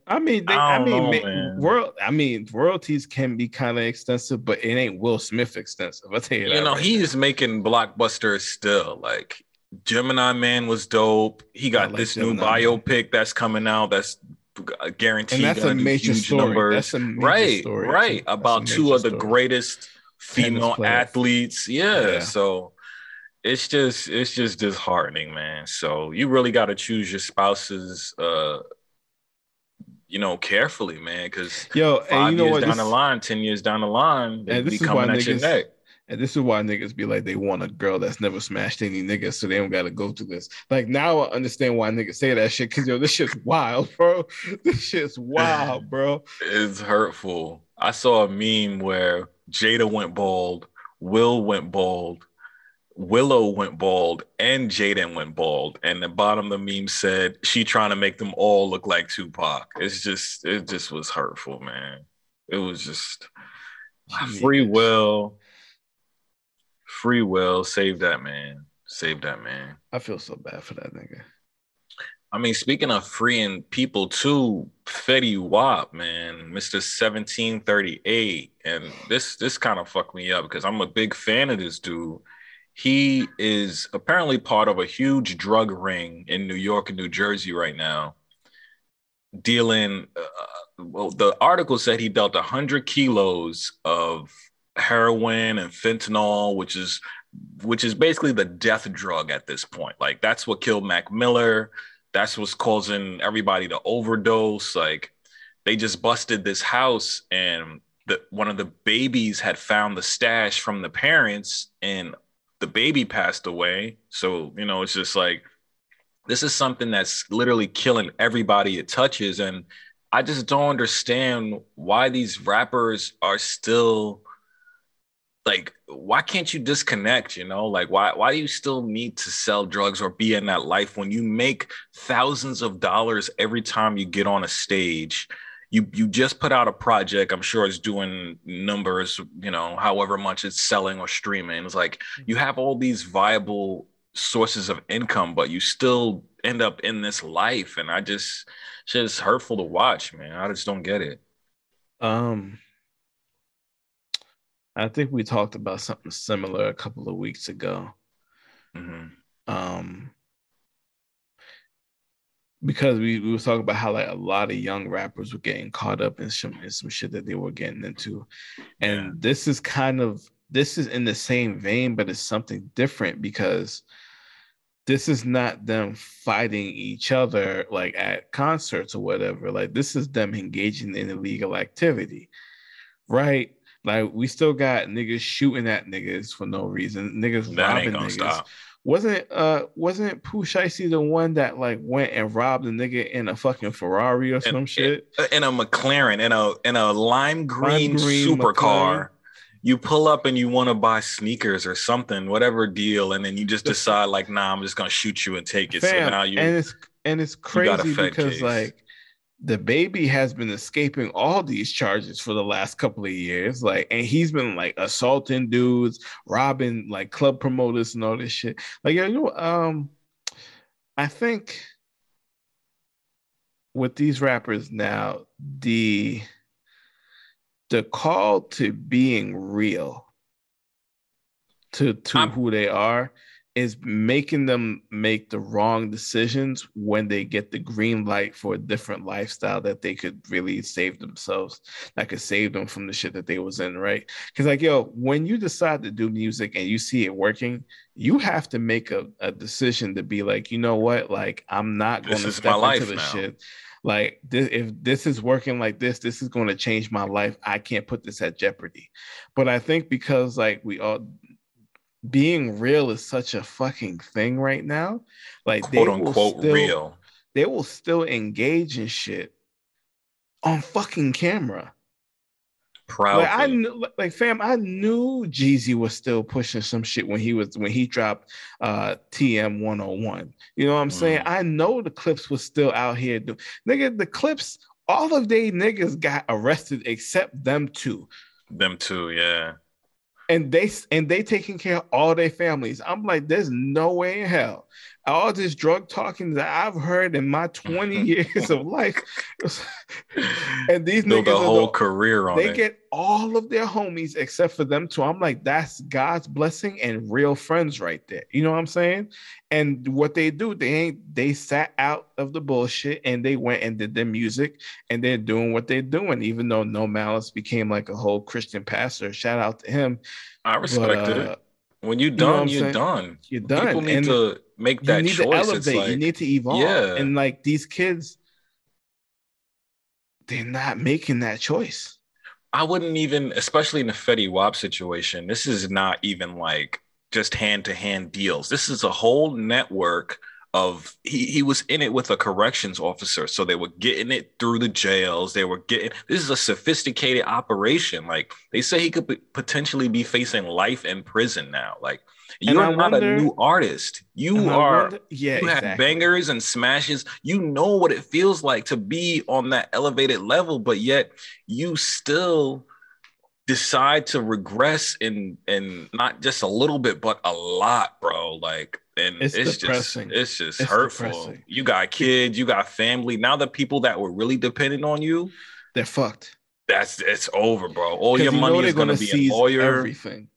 I mean, they, I, I, mean, know, world. I mean, royalties can be kind of extensive, but it ain't Will Smith extensive. I'll tell you. You know, right he's now. making blockbusters still. Like Gemini Man was dope. He got like this Gemini new biopic that's coming out. That's guaranteed. And that's a major story. Numbers. That's a major right, story. Right, about two of the story. greatest female athletes. Yeah, yeah. So it's just it's just disheartening, man. So you really got to choose your spouse's uh you know, carefully, man. Because yo, five you know years what? down this, the line, ten years down the line, and this is why niggas, And this is why niggas be like, they want a girl that's never smashed any niggas, so they don't gotta go through this. Like now, I understand why niggas say that shit. Cause yo, this shit's wild, bro. <laughs> This shit's wild, <laughs> bro. It's hurtful. I saw a meme where Jada went bald, Will went bald, Willow went bald and Jaden went bald, and the bottom of the meme said she trying to make them all look like Tupac. It's just it just was hurtful, man. It was just Jeez. free will, free will. Save that man. Save that man. I feel so bad for that nigga. I mean, speaking of freeing people too, Fetty Wap, man, Mr. 1738. And this this kind of fucked me up because I'm a big fan of this dude he is apparently part of a huge drug ring in New York and New Jersey right now, dealing. Uh, well, the article said he dealt 100 kilos of heroin and fentanyl, which is which is basically the death drug at this point. Like that's what killed Mac Miller. That's what's causing everybody to overdose. Like they just busted this house and the, one of the babies had found the stash from the parents and the baby passed away. So, you know, it's just like this is something that's literally killing everybody it touches. And I just don't understand why these rappers are still like why can't you disconnect you know? Like why why do you still need to sell drugs or be in that life when you make thousands of dollars every time you get on a stage? You you just put out a project i'm sure it's doing numbers you know however much it's selling or streaming. It's like mm-hmm. you have all these viable sources of income but you still end up in this life and i just it's just hurtful to watch man. I just don't get it. Um i think we talked about something similar a couple of weeks ago mm-hmm. um because we, we were talking about how like a lot of young rappers were getting caught up in some in some shit that they were getting into, and yeah. this is kind of this is in the same vein, but it's something different because this is not them fighting each other like at concerts or whatever. Like this is them engaging in illegal activity, right? Like we still got niggas shooting at niggas for no reason, niggas that robbing niggas. Stop wasn't uh wasn't Pooh Shiesty the one that like went and robbed a nigga in a fucking Ferrari or some in, shit? In a McLaren, in a in a lime green, lime green supercar. You pull up and you want to buy sneakers or something, whatever deal, and then you just decide like, nah, I'm just gonna shoot you and take it. Fam, so now you and it's and it's crazy because case. like DaBaby has been escaping all these charges for the last couple of years. Like, and he's been like assaulting dudes, robbing like club promoters and all this shit. Like, you know, um, I think with these rappers now, the the call to being real to to I'm, who they are is making them make the wrong decisions when they get the green light for a different lifestyle that they could really save themselves that could save them from the shit that they was in right? Because like yo when you decide to do music and you see it working you have to make a, a decision to be like you know what? Like i'm not going to step into the now. shit. Like this, if this is working like this this is going to change my life. I can't put this at jeopardy. But i think because like we all being real is such a fucking thing right now. Like quote unquote still, real. They will still engage in shit on fucking camera. Proudly. Like I knew, like fam, I knew Jeezy was still pushing some shit when he was when he dropped uh TM 101. You know what I'm mm. saying? I know the Clipse was still out here. Do, nigga, the Clipse, all of they niggas got arrested except them two. Them two, yeah. And they and they taking care of all their families. I'm like, there's no way in hell. All this drug talking that I've heard in my 20 <laughs> years of life, <laughs> and these Build niggas a whole the- career on they it. get all of their homies except for them two. I'm like, that's God's blessing and real friends right there. You know what I'm saying? And what they do, they ain't they sat out of the bullshit and they went and did their music and they're doing what they're doing, even though No Malice became like a whole Christian pastor. Shout out to him. I But, respected uh, it. When you what done, you're saying? done. You're done. People need and to make that you need to choice. It's elevate, like, you need to evolve. Yeah. And like these kids, they're not making that choice. I wouldn't even, especially in the Fetty Wap situation, this is not even like just hand to hand deals. This is a whole network of he, he was in it with a corrections officer. So they were getting it through the jails. They were getting this is a sophisticated operation. Like they say he could p- potentially be facing life in prison now. Like you're not wonder- a new artist. You are wonder- yeah, you exactly. have bangers and smashes. You know what it feels like to be on that elevated level, but yet you still decide to regress in and not just a little bit, but a lot, bro. Like, and It's it's, just it's just It's hurtful. depressing. You got kids, you got family. Now the people that were really dependent on you, They're fucked. that's it's over, bro. All your you money is gonna, gonna be a lawyer. Everything.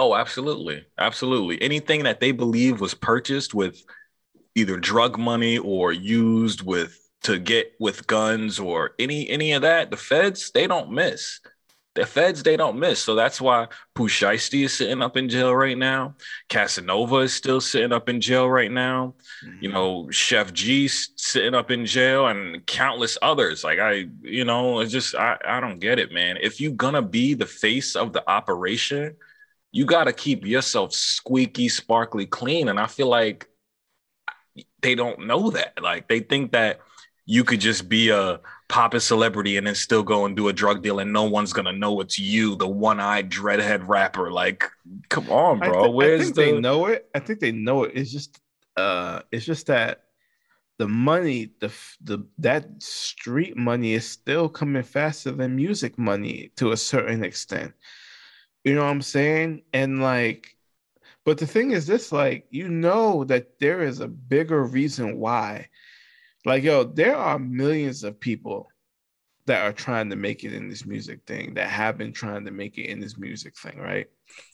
Oh, absolutely. Absolutely. Anything that they believe was purchased with either drug money or used with to get with guns or any any of that, the feds, they don't miss. The feds, they don't miss. So that's why Pooh Shiesty is sitting up in jail right now. Casanova is still sitting up in jail right now. Mm-hmm. You know, Sheff G s- sitting up in jail and countless others. Like I, you know, it's just I, I don't get it, man. If you're gonna be the face of the operation, you got to keep yourself squeaky, sparkly clean. And I feel like they don't know that. Like they think that you could just be a poppin' celebrity and then still go and do a drug deal and no one's gonna know it's you, the one-eyed dreadhead rapper. Like, come on, I, bro. I Where's think the they know it. I think they know it. It's just uh it's just that the money, the the that street money is still coming faster than music money to a certain extent. You know what I'm saying? And like but the thing is this like you know that there is a bigger reason why. Like yo, there are millions of people that are trying to make it in this music thing that have been trying to make it in this music thing, right?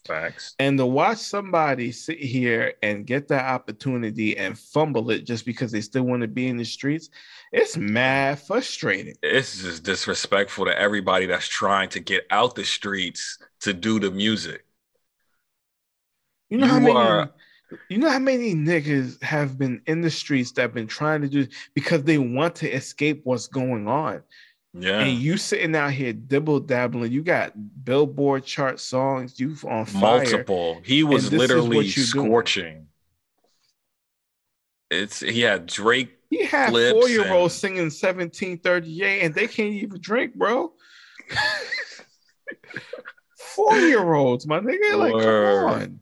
Facts? And to watch somebody sit here and get that opportunity and fumble it just because they still want to be in the streets, it's mad frustrating. It's just disrespectful to everybody that's trying to get out the streets to do the music. You know how many are- you know how many niggas have been in the streets that have been trying to do because they want to escape what's going on. Yeah. And you sitting out here dibble dabbling, you got billboard chart songs, You've on fire. multiple. He was this is what literally scorching. It's he had Drake. He had four year olds and- singing 1738 and they can't even drink, bro. <laughs> four year olds, my nigga. Like, Word. come on.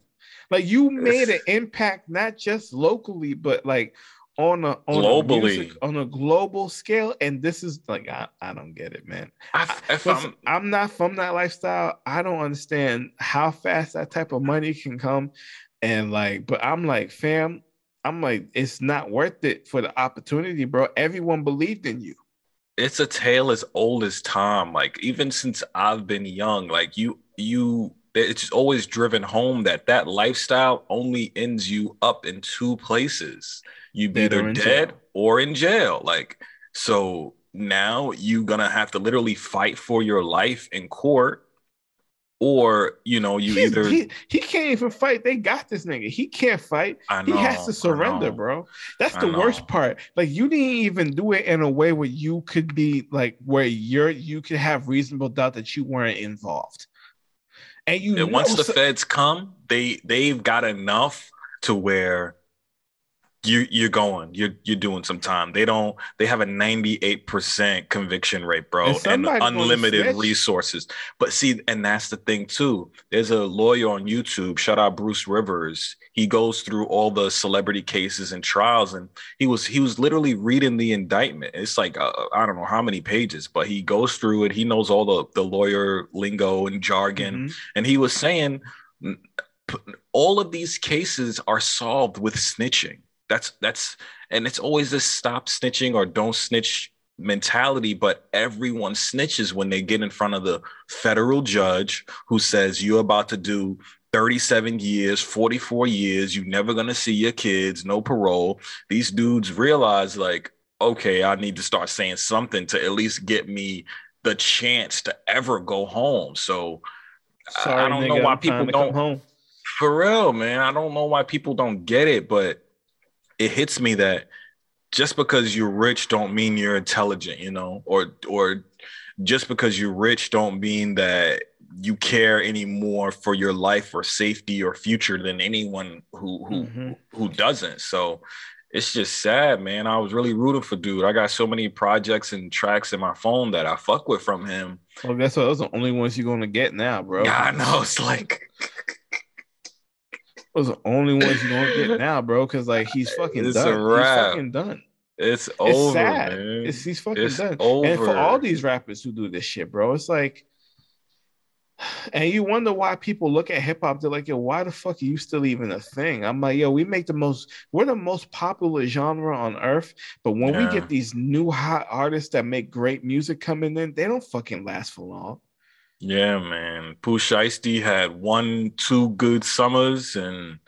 Like you made an impact not just locally, but like on a on Globally. a music, on a global scale. And this is like I, I don't get it, man. I, if I'm, I'm not from that lifestyle. I don't understand how fast that type of money can come. And like, but I'm like, fam, I'm like, it's not worth it for the opportunity, bro. Everyone believed in you. it's a tale as old as time. Like even since I've been young, like you, you, it's always driven home that that lifestyle only ends you up in two places. You be Dead either in dead jail. or in jail. Like so now you're gonna have to literally fight for your life in court, or you know you He's- either he, he can't even fight. They got this nigga. He can't fight. I He has to surrender, bro. That's the worst part. Like you didn't even do it in a way where you could be like where you're you could have reasonable doubt that you weren't involved. And you And once the so- feds come, they they've got enough to where you you're going you're you're doing some time. They don't they have a 98% conviction rate bro and, and unlimited resources. But see and that's the thing too. There's a lawyer on youtube shout out bruce rivers. He goes through all the celebrity cases and trials and he was he was literally reading the indictment. It's like uh, i don't know how many pages but he goes through it. He knows all the the lawyer lingo and jargon. Mm-hmm. and he was saying all of these cases are solved with snitching that's that's and it's always this stop snitching or don't snitch mentality, but everyone snitches when they get in front of the federal judge who says you're about to do 37 years, 44 years, you're never gonna see your kids, no parole. These dudes realize, like, okay, I need to start saying something to at least get me the chance to ever go home. So Sorry, I don't nigga, know why people don't home. For real, man. I don't know why people don't get it, but it hits me that just because you're rich don't mean you're intelligent, you know, or or just because you're rich don't mean that you care anymore for your life or safety or future than anyone who who mm-hmm. who doesn't. So it's just sad, man. I was really rooting for dude. I got so many projects and tracks in my phone that I fuck with from him. Well, guess what? Those are the only ones you're gonna get now, bro. Yeah, I know. It's like <laughs> those are the only ones you don't get <laughs> now, bro. Because like he's fucking it's done. He's fucking done. It's, it's over, sad. man. It's he's fucking it's done. Over. And for all these rappers who do this shit, bro, it's like, <sighs> and you wonder why people look at hip hop. They're like, yo, why the fuck are you still even a thing? I'm like, yo, we make the most. We're the most popular genre on earth. But when yeah. we get these new hot artists that make great music coming in, they don't fucking last for long. Yeah, man. Pooh Shiesty had one, two good summers, and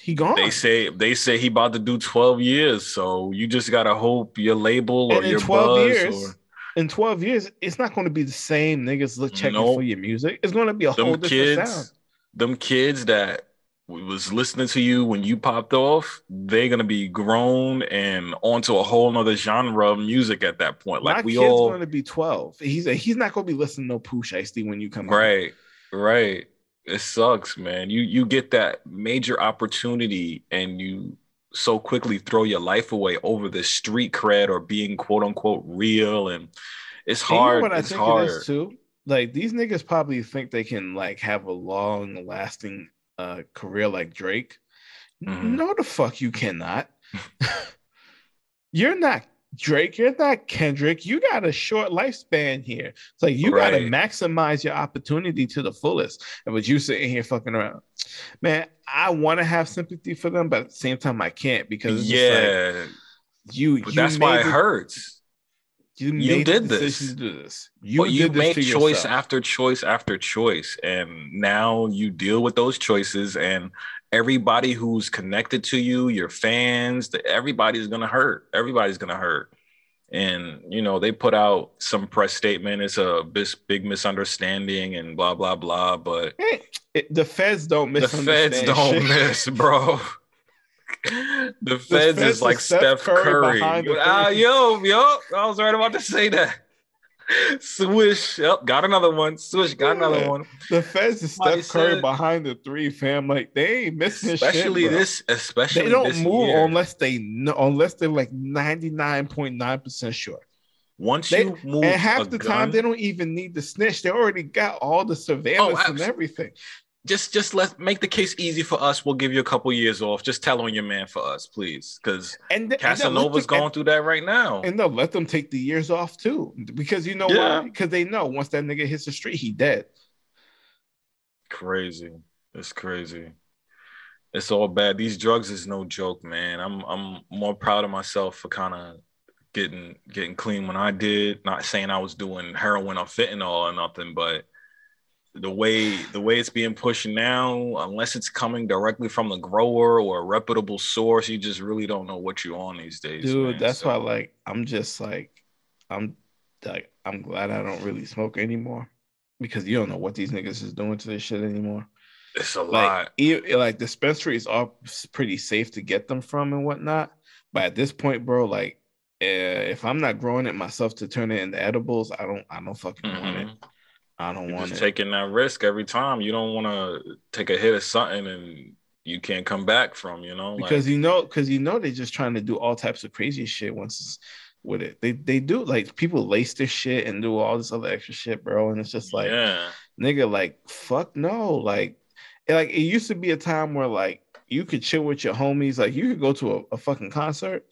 he gone. They say they say he about to do twelve years. So you just gotta hope your label or your twelve years. Or, in 12 years, it's not going to be the same niggas look checking nope. for your music. It's going to be a them whole different kids, sound. Them kids that was listening to you when you popped off, they're gonna be grown and onto a whole nother genre of music at that point. Like My we kid's all gonna be 12. He's he's not gonna be listening to no Pooh Shiesty when you come Right, out. right. It sucks, man. You you get that major opportunity and you so quickly throw your life away over the street cred or being quote unquote real and it's hard. You know what it's I think hard. it is too? Like these niggas probably think they can like have a long lasting uh, career like Drake. Mm-hmm. No, the fuck you cannot. you're not Drake. You're not Kendrick. You got a short lifespan here. It's like you right. got to maximize your opportunity to the fullest. And but you sitting here fucking around, man. I want to have sympathy for them, but at the same time, I can't because yeah, like, you. But you that's why it, it hurts you, you did this. this. You, well, you made choice yourself. after choice after choice, and now you deal with those choices. And everybody who's connected to you, your fans, everybody's gonna hurt. Everybody's gonna hurt. And you know they put out some press statement. It's a big, big misunderstanding and blah blah blah. But it, the feds don't miss. The feds don't miss, bro. The feds is like Steph, Steph Curry. Curry. Uh, yo, yo, I was right about to say that. Swish, yep, got another one. Swish, got yeah. another one. The feds is Steph Curry said, behind the three, fam. Like they ain't missing especially shit, this, especially they don't move year. unless they unless they're like ninety nine point nine percent sure. Once they, you move, and half the gun, time they don't even need the snitch. They already got all the surveillance oh, and everything just just let make the case easy for us. We'll give you a couple years off. Just tell on your man for us, please, because Casanova's going through that right now. And they'll let them take the years off too, because you know yeah. why? Because they know once that nigga hits the street, he dead. Crazy. It's crazy. It's all bad. These drugs is no joke, man. I'm I'm more proud of myself for kind of getting getting clean when I did. Not saying I was doing heroin or fentanyl or nothing, but the way the way it's being pushed now, unless it's coming directly from the grower or a reputable source, you just really don't know what you're on these days. Dude, man. that's so. why like I'm just like I'm like I'm glad I don't really smoke anymore because you don't know what these niggas is doing to this shit anymore. It's a like, lot. like dispensaries are pretty safe to get them from and whatnot, but at this point, bro, like uh, if I'm not growing it myself to turn it into edibles, I don't I don't fucking mm-hmm. want it. I don't want it. Taking that risk every time. You don't want to take a hit of something and you can't come back from, you know, because like, you know, because you know they're just trying to do all types of crazy shit once it's with it. They they do like people lace this shit and do all this other extra shit, bro. And it's just like, yeah, nigga, like fuck no, like, it, like it used to be a time where like you could chill with your homies, like you could go to a, a fucking concert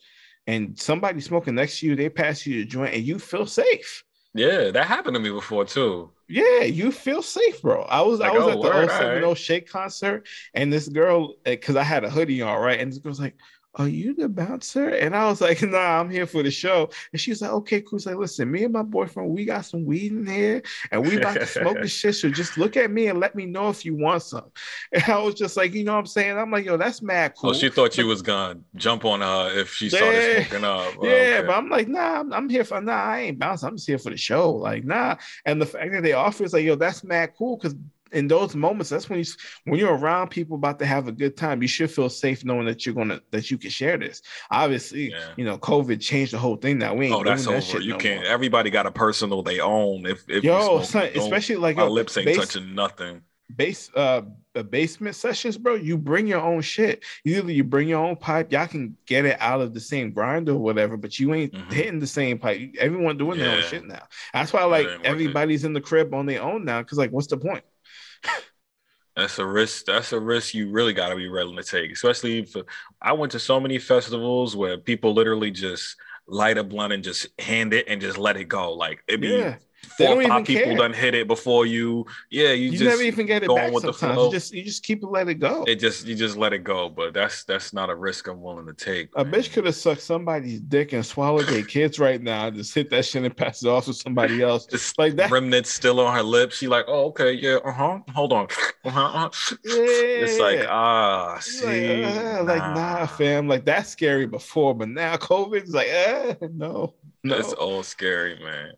and somebody smoking next to you, they pass you a joint and you feel safe. Yeah, that happened to me before too. Yeah, you feel safe, bro. I was Like, I was oh, at the word, 070 alright. Shake concert, and this girl, eh, because I had a hoodie on, right? And this girl's like, Are you the bouncer? And I was like, <laughs> Nah, I'm here for the show. And she's like, Okay, cool. She's like, Listen, me and my boyfriend, we got some weed in here, and we about to smoke this shit. So just look at me and let me know if you want some. <laughs> And I was just like, You know what I'm saying? I'm like, Yo, that's mad oh, cool. Oh, she thought you was gonna jump on her if she started Yeah. smoking up. Oh, <laughs> Yeah, okay. but I'm like, nah, I'm, I'm here for nah, I ain't bouncing. I'm just here for the show. Like, nah. And the fact that they offer is like, yo, that's mad cool. Cause in those moments, that's when you when you're around people about to have a good time, you should feel safe knowing that you're gonna that you can share this. Obviously, Yeah. you know, COVID changed the whole thing now. We ain't Oh, that's doing that over. shit You no can't. more. Everybody got a personal they own. If if Yo, son, especially like my yo, lips ain't base- touching nothing. base uh basement sessions, bro, you bring your own shit. Either you bring your own pipe, y'all can get it out of the same grinder or whatever, but you ain't Mhm. hitting the same pipe. Everyone doing their own shit now. That's why like worth it. everybody's in the crib on their own now. Cause like, what's the point? That's a risk. That's a risk you really got to be willing to take. Especially if I went to so many festivals where people literally just light a blunt and just hand it and just let it go. Like it be Yeah. Four or five people care. done hit it before you. Yeah, you, You, just never even get it going back with the sometimes. flow. You just you just keep it let it go. it just you just let it go. But that's that's not a risk I'm willing to take. a man. bitch could have sucked somebody's dick and swallowed their kids right now just hit that shit and pass it off to somebody else. Just Like that. remnants still on her lips. She like, oh okay, yeah, uh huh. Hold on, <laughs> uh-huh, uh-huh. Yeah. It's like ah, Like, see, uh, like nah, fam. Like that's scary before, but now <laughs> COVID's like, uh, no, no. It's all scary, man.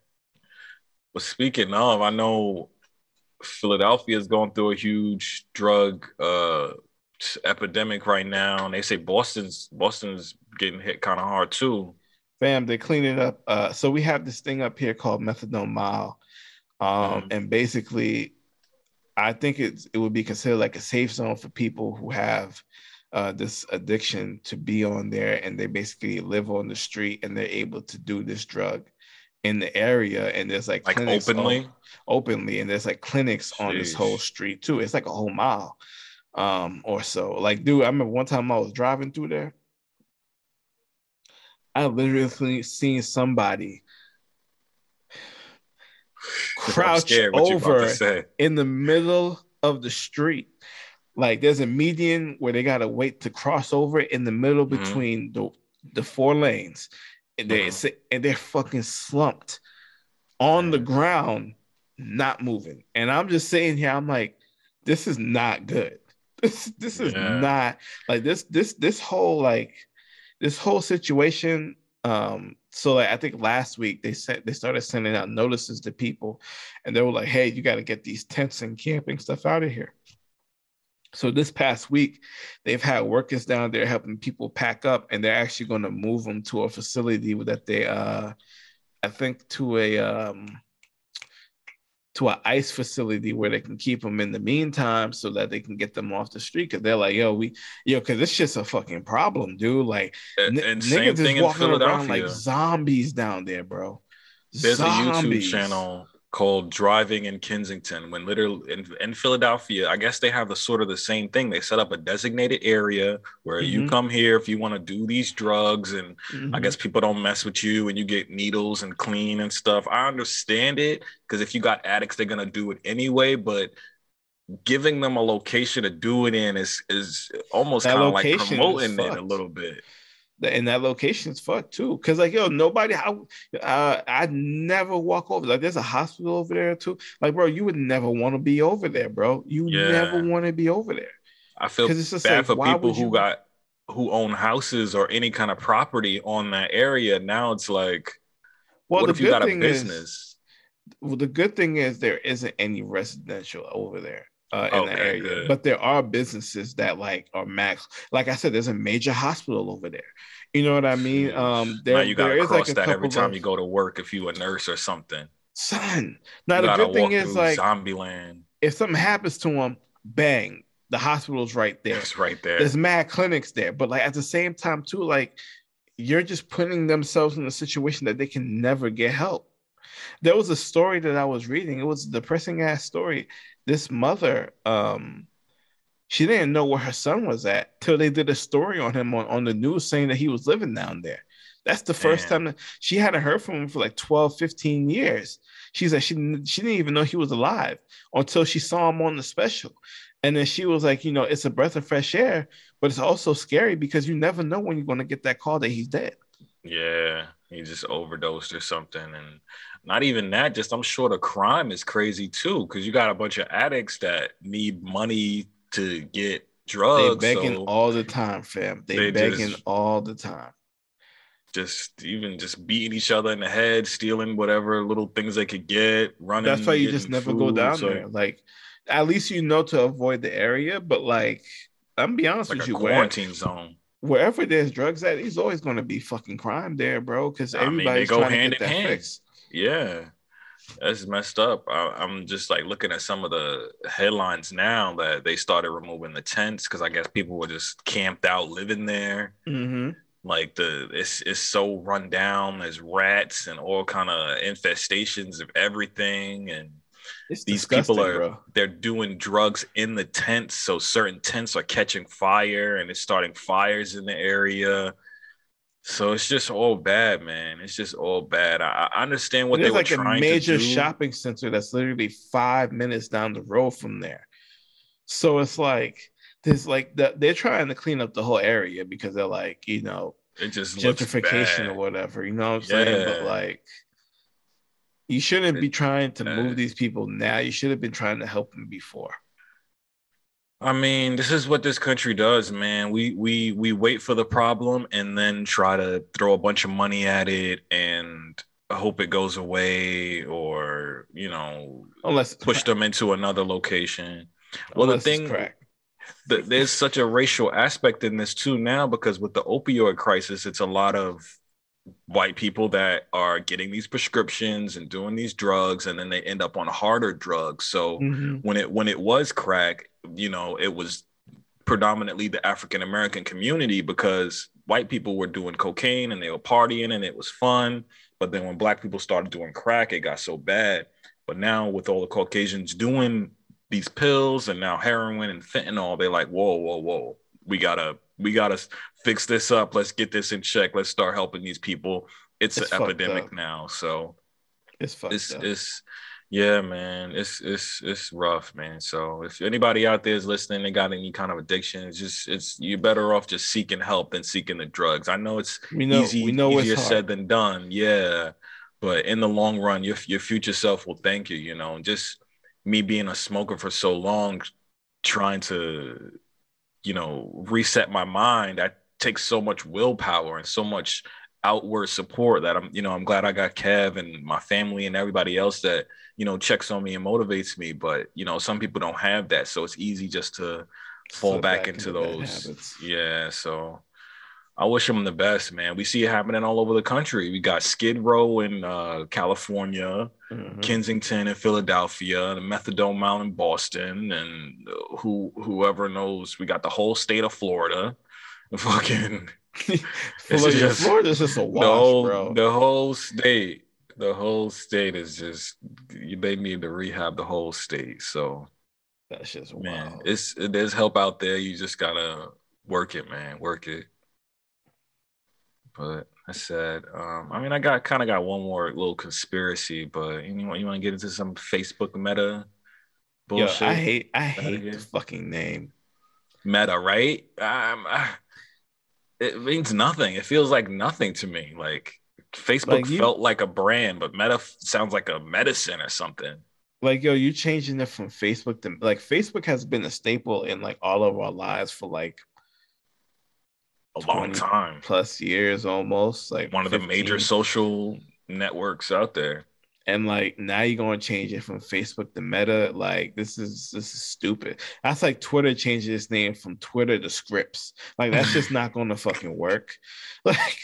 Speaking of, I know Philadelphia is going through a huge drug uh epidemic right now, and they say Boston's Boston's getting hit kind of hard too. Fam, they clean it up. Uh, so we have this thing up here called methadone mile, um, Mhm. and basically, I think it's it would be considered like a safe zone for people who have uh, this addiction to be on there, and they basically live on the street and they're able to do this drug in the area. And there's like Like clinics openly? on- openly, and there's like clinics on this whole street too. It's like a whole mile, um, or so. Like, dude, I remember one time I was driving through there. I literally seen somebody crouch scared what you about over in the middle of the street. Like there's a median where they gotta wait to cross over in the middle Mhm. between the the four lanes, and they Mhm. sit and they're fucking slumped on the ground, not moving. And I'm just sitting here, I'm like, this is not good. <laughs> This this is Yeah. not like this this this whole like this whole situation. Um, so like I think last week they sent they started sending out notices to people, and they were like, "Hey, you got to get these tents and camping stuff out of here." So this past week, they've had workers down there helping people pack up, and they're actually going to move them to a facility that they, uh, I think, to a um, to an ice facility where they can keep them in the meantime, so that they can get them off the street. Because they're like, "Yo, we, yo, because it's just a fucking problem, dude. Like, And, N- niggas is walking around like zombies down there, bro. There's Zombies. a YouTube channel called Driving in Kensington. When literally in, in Philadelphia, I guess they have the sort of the same thing. They set up a designated area where you Mhm. come here if you want to do these drugs, and I Mhm. guess people don't mess with you, and you get needles and clean and stuff. I understand it because if you got addicts, they're gonna do it anyway. But giving them a location to do it in is is almost kind of like promoting it a little bit. And that location's fucked too. Cause like yo, nobody, I, uh, I'd never walk over. Like there's a hospital over there too. Like bro, you would never want to be over there, bro. You Yeah. never want to be over there. I feel it's just bad like, for people who you- got who own houses or any kind of property on that area. Now it's like, Well, what the if you got a thing is, business? well, the good thing is there isn't any residential over there uh, in the area, good. but there are businesses that like are max. Like I said, there's a major hospital over there. You know what I mean? Um, there, now you gotta there is, cross like, a that every time of- you go to work if you a nurse or something. Son, now you the good thing is like zombie land. if something happens to him, bang, The hospital's right there. It's right there. There's mad clinics there, but like at the same time too, like you're just putting themselves in a situation that they can never get help. There was a story that I was reading. It was a depressing ass story. This mother, um, she didn't know where her son was at till they did a story on him on, on the news saying that he was living down there. That's the first Man. time that she hadn't heard from him for like 12, 15 years. She said she, she didn't even know he was alive until she saw him on the special. And then she was like, you know, it's a breath of fresh air, but it's also scary because you never know when you're going to get that call that he's dead. Yeah, he just overdosed or something, and not even that. Just I'm sure the crime is crazy too, because you got a bunch of addicts that need money to get drugs. They begging so all the time, fam. They, They begging just- all the time. just even just beating each other in the head, stealing whatever little things they could get, running. That's why you just never go down so there. Like, at least you know to avoid the area. But like, I'm be honest like with you, where, quarantine zone. wherever there's drugs at, there's always going to be fucking crime there, bro. Because I mean, they everybody's go trying hand to get in that hand. fixed. Yeah, that's messed up. I, I'm just like looking at some of the headlines now that they started removing the tents because I guess people were just camped out living there. hmm Like the it's it's so run down. There's rats and all kind of infestations of everything, and It's these people are bro. they're doing drugs in the tents. So certain tents are catching fire and it's starting fires in the area. So it's just all bad, man. It's just all bad. I, I understand what There's they were like a trying major to do. shopping center that's literally five minutes down the road from there. So it's like there's like the, they're trying to clean up the whole area because they're like you know It just gentrification or whatever. You know what I'm saying? But like, you shouldn't be trying to Uh, move these people now. You should have been trying to help them before. I mean, this is what this country does, man. We we we wait for the problem and then try to throw a bunch of money at it and hope it goes away or you know Unless push them into another location. Well, the Unless it's thing crack. th- there's such a racial aspect in this too now because with the opioid crisis, it's a lot of white people that are getting these prescriptions and doing these drugs, and then they end up on harder drugs. So Mhm. when it when it was crack, you know, it was predominantly the African American community because white people were doing cocaine and they were partying and it was fun. But then when black people started doing crack, it got so bad. But now with all the Caucasians doing these pills and now heroin and fentanyl, they're like, whoa, whoa, whoa, we gotta we gotta fix this up. Let's get this in check. Let's start helping these people. It's, It's an epidemic up. now. So It's fucked it's up. it's yeah man it's it's it's rough man so if anybody out there is listening and got any kind of addiction it's just it's you're better off just seeking help than seeking the drugs i know it's we know. easy we know easier said than done yeah but in the long run your your future self will thank you you know just me being a smoker for so long trying to you know reset my mind that takes so much willpower and so much outward support that I'm, you know, I'm glad I got Kev and my family and everybody else that, you know, checks on me and motivates me. But, you know, some people don't have that. So it's easy just to fall Slip back, into bad those. habits. Yeah. So I wish them the best, man. We see it happening all over the country. We got Skid Row in uh, California, Mhm. Kensington in Philadelphia, the Methadone Mile in Boston, and who whoever knows, we got the whole state of Florida. <laughs> Fucking <laughs> Florida, just- Florida's just a wash, the whole, bro. the whole state, the whole state is just they need to rehab the whole state. So That's just man, wild. it's there's help out there. You just gotta work it, man. Work it. But I said, um, I mean, I got kind of got one more little conspiracy, but you want you want to get into some Facebook meta Yo, bullshit? I hate. I hate the fucking name. meta, right? Um, I- it means nothing. It feels like nothing to me. Like Facebook Like you- felt like a brand, but Meta sounds like a medicine or something. Like yo, you changing it from Facebook to like Facebook has been a staple in like all of our lives for like A long time. plus years almost. Like One of the major social networks out there. and like now you're gonna change it from Facebook to Meta. Like this is this is stupid. That's like Twitter changing its name from Twitter to Scripts. Like that's just not gonna fucking work. <laughs> Like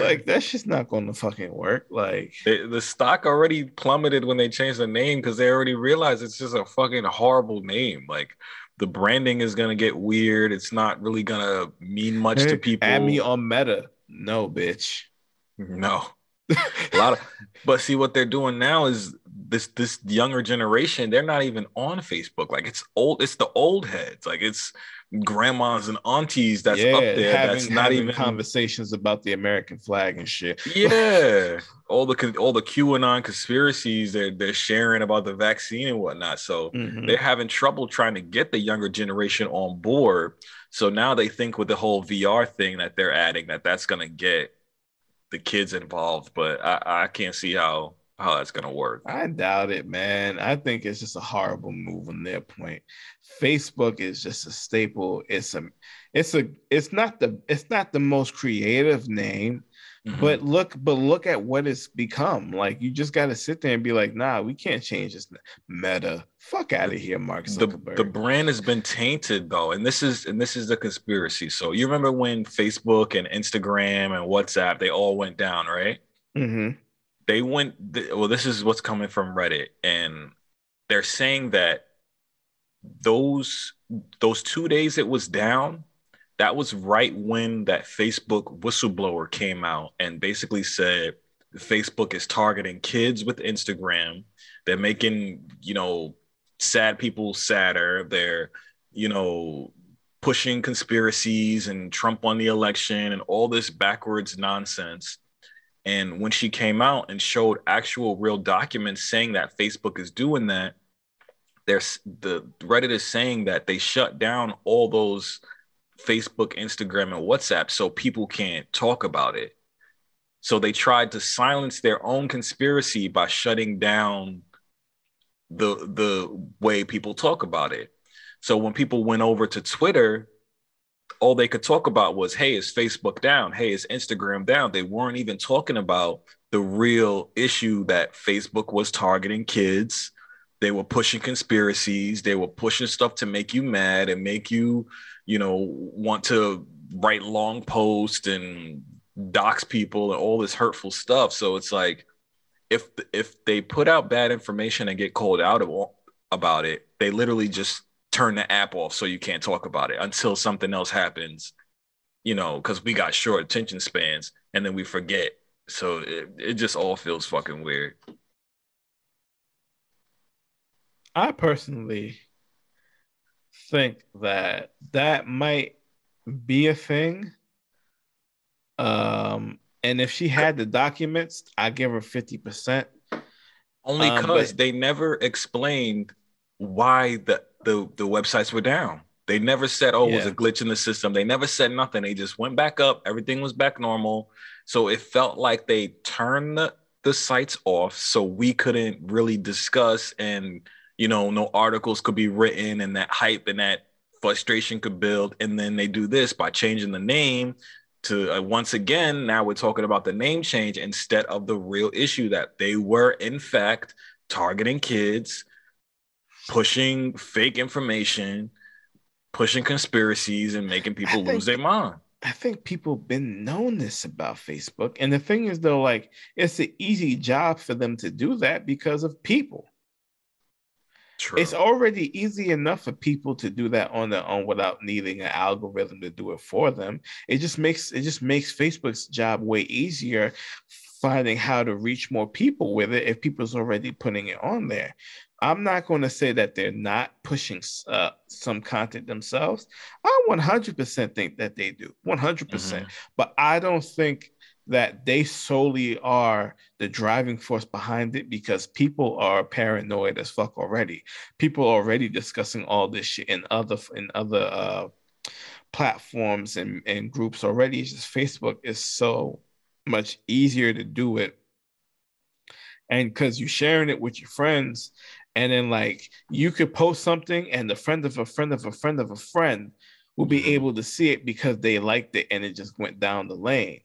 like that's just not gonna fucking work. Like They- the stock already plummeted when they changed the name because they already realized it's just a fucking horrible name. Like the branding is gonna get weird. It's not really gonna mean much to people. Add me on Meta. No, bitch. No. <laughs> a lot of but see what they're doing now is this this younger generation, they're not even on Facebook. Like it's old, it's the old heads. Like it's grandmas and aunties that's yeah, up there having, that's not even conversations about the American flag and shit. Yeah, <laughs> all the all the QAnon conspiracies they're they're sharing about the vaccine and whatnot. So mm-hmm. they're having trouble trying to get the younger generation on board. So now they think with the whole VR thing that they're adding that that's gonna get the kids involved, but I, I can't see how how that's gonna work. I doubt it, man. I think it's just a horrible move on their point. Facebook is just a staple. It's a it's a it's not the it's not the most creative name, mm-hmm. but look, but look at what it's become. Like you just gotta sit there and be like, nah, we can't change this meta. Fuck out of here, Mark Zuckerberg. The, the brand has been tainted though, and this is and this is the conspiracy. So you remember when Facebook and Instagram and WhatsApp they all went down, right? Mm-hmm they went well this is what's coming from reddit and they're saying that those those two days it was down that was right when that facebook whistleblower came out and basically said facebook is targeting kids with instagram. They're making you know sad people sadder. They're you know pushing conspiracies and trump won the election and all this backwards nonsense and when she came out and showed actual real documents saying that Facebook is doing that, there's the Reddit is saying that they shut down all those Facebook, Instagram, and WhatsApp so people can't talk about it. So they tried to silence their own conspiracy by shutting down the the way people talk about it. So when people went over to Twitter all they could talk about was, hey, is Facebook down? Hey, is Instagram down? They weren't even talking about the real issue that Facebook was targeting kids. They were pushing conspiracies. They were pushing stuff to make you mad and make you, you know, want to write long posts and dox people and all this hurtful stuff. So it's like, if if they put out bad information and get called out about it, they literally just turn the app off so you can't talk about it until something else happens, you know, because we got short attention spans and then we forget. So it, it just all feels fucking weird. I personally think that that might be a thing. Um, and if she had the documents, I give her 50%. Only because um, they never explained why the the the websites were down. They never said, "Oh, yeah. it was a glitch in the system." They never said nothing. They just went back up. Everything was back normal. So it felt like they turned the, the sites off, so we couldn't really discuss, and you know, no articles could be written, and that hype and that frustration could build. And then they do this by changing the name to uh, once again. Now we're talking about the name change instead of the real issue that they were in fact targeting kids pushing fake information, pushing conspiracies, and making people think, lose their mind. I think people been known this about Facebook. And the thing is, though, like it's an easy job for them to do that because of people. True. It's already easy enough for people to do that on their own without needing an algorithm to do it for them. It just makes it just makes Facebook's job way easier finding how to reach more people with it if people's already putting it on there. I'm not going to say that they're not pushing uh, some content themselves. I 100% think that they do, 100%. percent mm hmm But I don't think that they solely are the driving force behind it because people are paranoid as fuck already. People are already discussing all this shit in other in other uh, platforms and, and groups already. It's just Facebook is so much easier to do it and because you're sharing it with your friends and then like you could post something and the friend of a friend of a friend of a friend will be mm-hmm. able to see it because they liked it and it just went down the lane.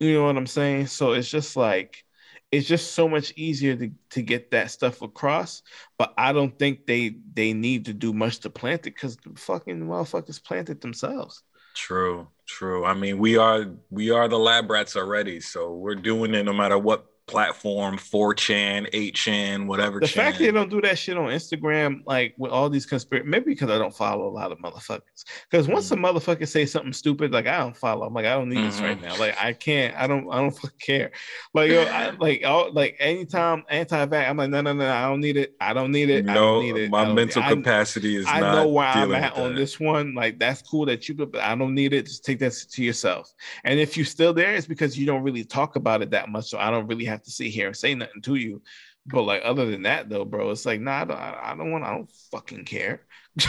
You know what i'm saying? So it's just like it's just so much easier to, to get that stuff across but i don't think they they need to do much to plant it because the fucking motherfuckers planted themselves. True true. I mean we are we are the lab rats already so we're doing it no matter what platform, 4chan, 8chan, whatever. The chan. fact they don't do that shit on Instagram, like with all these conspiracy, maybe because I don't follow a lot of motherfuckers. Because once Mm. a motherfucker say something stupid, like I don't follow. I'm like, I don't need this right Mhm. now. Like I can't. I don't. I don't care. Like yo, I, like all, like anytime anti-vax, I'm like, no, no, no, I don't need it. I don't need it. I no, don't need it. I my mental need it. I- capacity is I not know where I'm at on this one. Like that's cool that you, but I don't need it. Just take that to yourself. And if you're still there, it's because you don't really talk about it that much. So I don't really have to sit here and say nothing to you. But like other than that, though, bro, it's like nah, I don't, I don't want. I don't fucking care. <laughs>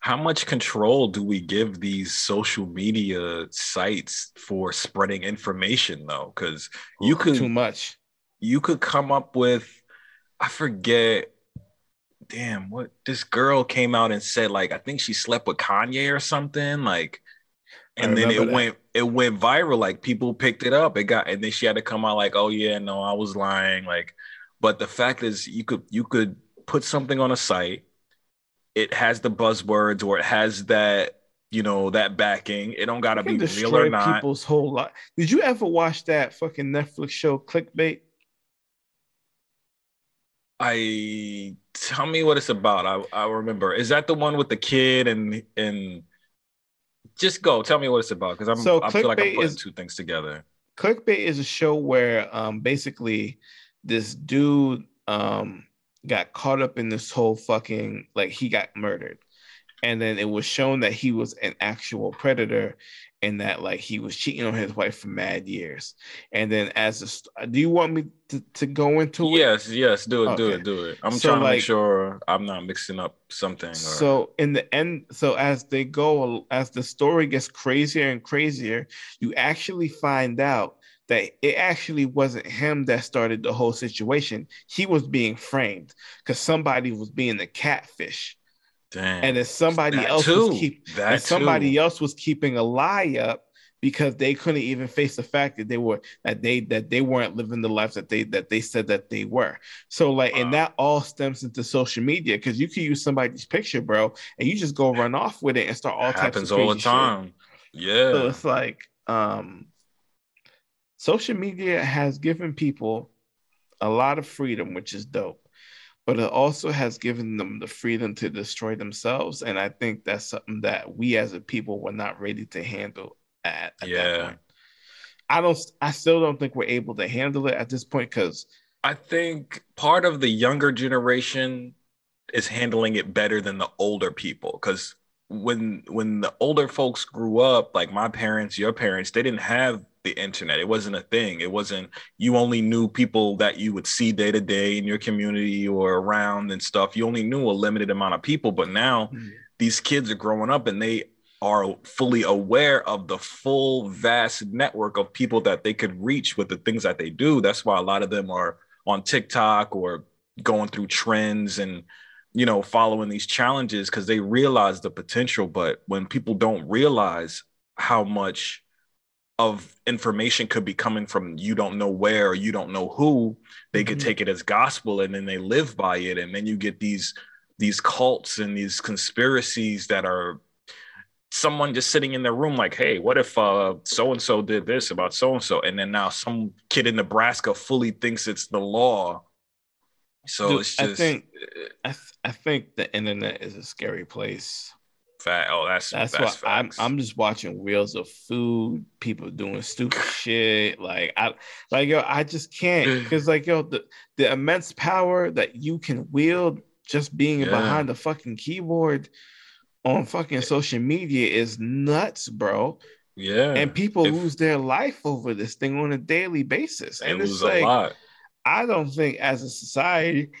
How much control do we give these social media sites for spreading information though? Because you oh, could too much. you could come up with I forget damn what this girl came out and said like I think she slept with Kanye or something like and then it that. went it went viral like people picked it up it got and then she had to come out like oh yeah no I was lying like but the fact is you could you could put something on a site it has the buzzwords or it has that you know that backing it don't gotta be real or not people's whole life. Did you ever watch that fucking Netflix show Clickbait? I tell me what it's about. I, I remember. Is that the one with the kid and and just go tell me what it's about because I'm So I feel like I'm putting is- two things together. Clickbait is a show where um basically this dude um got caught up in this whole fucking like he got murdered. And then it was shown that he was an actual predator and that like he was cheating on his wife for mad years. And then as a st- uh, do you want me to, to go into it? Yes, yes, do it, do it, do it. I'm So, trying to like- make sure I'm not mixing up something. Or, So in the end, so as they go, as the story gets crazier and crazier, you actually find out that it actually wasn't him that started the whole situation. He was being framed because somebody was being the catfish, damn, and if somebody that else too. was keep, that somebody too. else was keeping a lie up because they couldn't even face the fact that they were that they that they weren't living the life that they that they said that they were. So like, and that all stems into social media because you can use somebody's picture, bro, and you just go run off with it and start all It types happens of all the crazy shit. time. Yeah, So it's like, um, social media has given people a lot of freedom, which is dope. But it also has given them the freedom to destroy themselves, and I think that's something that we as a people were not ready to handle at, at that Yeah. point. I don't. I still don't think we're able to handle it at this point because I think part of the younger generation is handling it better than the older people because when when the older folks grew up like my parents your parents they didn't have the internet. It wasn't a thing. It wasn't you only knew people that you would see day to day in your community or around and stuff. You only knew a limited amount of people but now mm-hmm. these kids are growing up and they are fully aware of the full vast network of people that they could reach with the things that they do. That's why a lot of them are on tiktok or going through trends and you know following these challenges because they realize the potential. But when people don't realize how much of information could be coming from you don't know where or you don't know who they could Mhm. take it as gospel and then they live by it and then you get these these cults and these conspiracies that are someone just sitting in their room like hey what if uh so and so did this about so and so and then now some kid in nebraska fully thinks it's the law so Dude, it's just I think I, th- I think the internet is a scary place. Fat oh that's That's, that's, why I'm. I'm just watching reels of food, people doing stupid <laughs> shit. Like I like yo, I just can't because like yo, the, the immense power that you can wield just being Yeah. behind the fucking keyboard on fucking social media is nuts, bro. yeah And people If- lose their life over this thing on a daily basis. And it's lose like a lot I don't think as a society. <sighs> <sighs>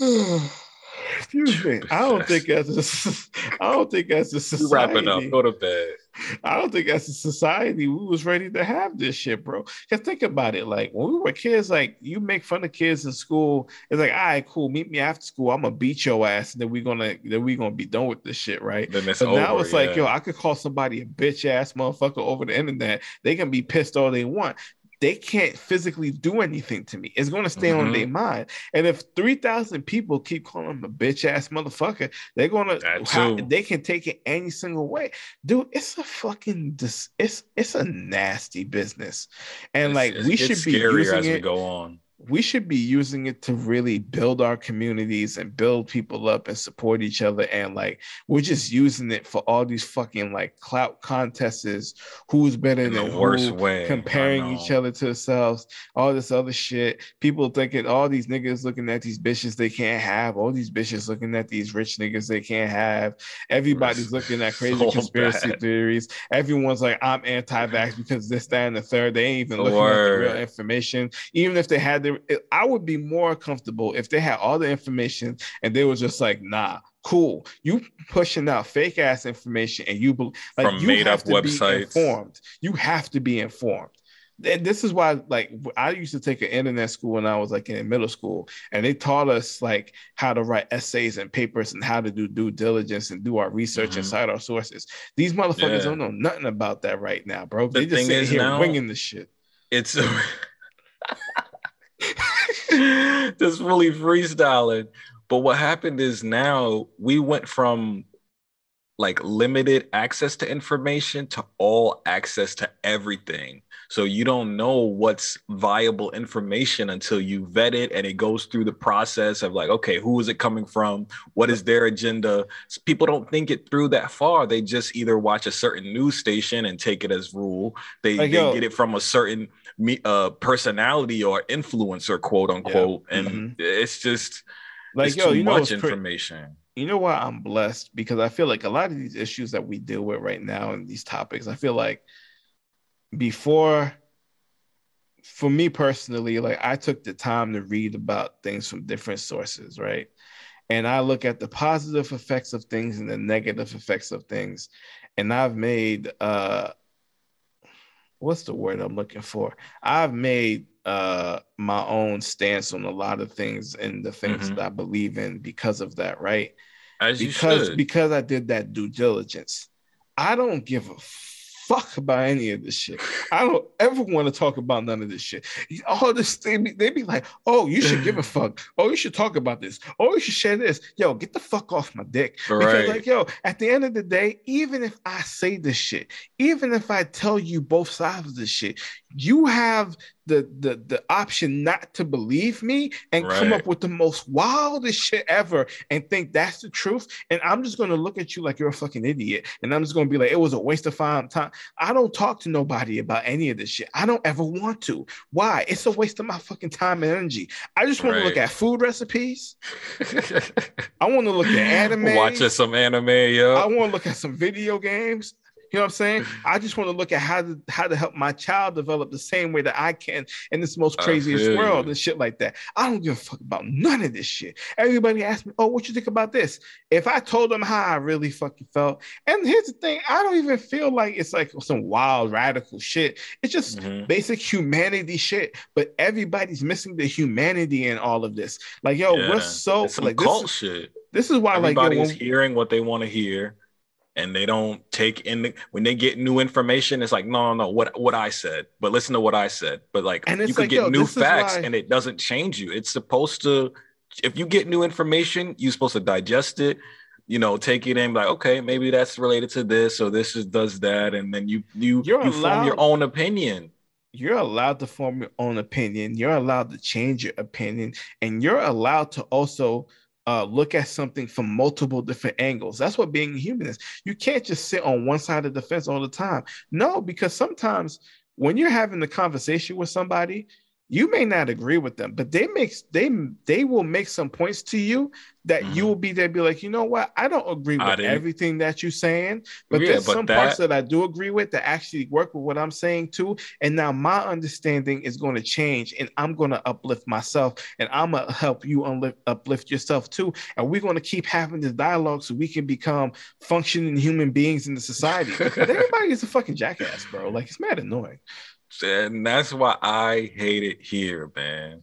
<sighs> Excuse me. I don't think as a, I don't think as a society. wrap it up go to bed I don't think as a society we was ready to have this shit, bro. Cause think about it, like when we were kids, like you make fun of kids in school, it's like, all right, cool, meet me after school. I'm gonna beat your ass, and then we're gonna then we gonna be done with this shit, right? then it's But over now it's like, yo, I could call somebody a bitch ass motherfucker over the internet. They can be pissed all they want. They can't physically do anything to me. It's going to stay mm-hmm. on their mind. And if 3,000 people keep calling him a bitch ass motherfucker, they're going to, they can take it any single way. Dude, it's a fucking, it's, it's a nasty business. And it's, like, we should be using it. go on we should be using it to really build our communities and build people up and support each other. And like we're just using it for all these fucking like clout contests. Who's better In than the worst way comparing each other to themselves. All this other shit. People thinking all these niggas looking at these bitches they can't have. All these bitches looking at these rich niggas they can't have. Everybody's looking at <laughs> crazy so conspiracy bad. theories. Everyone's like i'm anti-vax because this that and the third. They ain't even looking Word. at the real information. Even if they had I would be more comfortable if they had all the information and they were just like, nah, cool. You pushing out fake ass information and you like from you made have up to websites. Be informed. You have to be informed. And this is why, like, I used to take an internet school when I was like in middle school, and they taught us like how to write essays and papers and how to do due diligence and do our research mm-hmm. inside our sources. These motherfuckers yeah. don't know nothing about that right now, bro. The they just sitting here now, winging the shit. It's <laughs> <laughs> <laughs> just fully freestyling. But what happened is now we went from like limited access to information to all access to everything. So you don't know what's viable information until you vet it and it goes through the process of like, okay, who is it coming from? What is their agenda? So people don't think it through that far. They just either watch a certain news station and take it as rule. They, like, they get it from a certain me uh personality or influencer, quote unquote. Yeah. And mm-hmm. it's just like it's yo, too much information. you know why I'm blessed? Because I feel like a lot of these issues that we deal with right now and these topics, I feel like before for me personally, like I took the time to read about things from different sources, right? And I look at the positive effects of things and the negative effects of things. And I've made uh what's the word I'm looking for? I've made uh my own stance on a lot of things and the things mm-hmm. that I believe in because of that, right? As because because I did that due diligence. I don't give a fuck about any of this shit. I don't ever want to talk about none of this shit. All this they be, they be like, oh, you should give a <sighs> fuck. Oh, you should talk about this. Oh, you should share this. Yo, get the fuck off my dick. Right. Because like, yo, at the end of the day, even if I say this shit, even if I tell you both sides of this shit, you have the the the option not to believe me and right. come up with the most wildest shit ever and think that's the truth. And i'm just going to look at you like you're a fucking idiot. And i'm just going to be like it was a waste of time. I don't talk to nobody about any of this shit. I don't ever want to. Why? It's a waste of my fucking time and energy. I just want right. to look at food recipes. <laughs> I want to look at anime watching some anime yo i want to look at some video games you know what I'm saying? I just want to look at how to how to help my child develop the same way that I can in this most craziest world and shit like that. I don't give a fuck about none of this shit. Everybody asks me, "Oh, what you think about this?" If I told them how I really fucking felt, and here's the thing, I don't even feel like it's like some wild radical shit. It's just mm-hmm. basic humanity shit. But everybody's missing the humanity in all of this. Like, yo, yeah. we're so like cult this is, shit. This is why everybody's like yo, when, hearing what they want to hear and they don't take in the, when they get new information it's like no no no what what i said but listen to what i said. But like you can like, get new facts why... and it doesn't change you. It's supposed to if you get new information you're supposed to digest it you know take it in like okay maybe that's related to this or this is, does that and then you you you're you allowed, form your own opinion. You're allowed to form your own opinion. You're allowed to change your opinion and you're allowed to also uh, look at something from multiple different angles. That's what being human is. You can't just sit on one side of the fence all the time. No, because sometimes when you're having the conversation with somebody, you may not agree with them, but they make they they will make some points to you that mm-hmm. you will be there, be like, you know what, I don't agree with everything that you're saying, but yeah, there's but some that... parts that I do agree with that actually work with what I'm saying too. And now my understanding is going to change, and I'm going to uplift myself, and I'm gonna help you unlift, uplift yourself too. And we're going to keep having this dialogue so we can become functioning human beings in the society. but <laughs> everybody is a fucking jackass, bro. Like it's mad annoying and that's why I hate it here, man.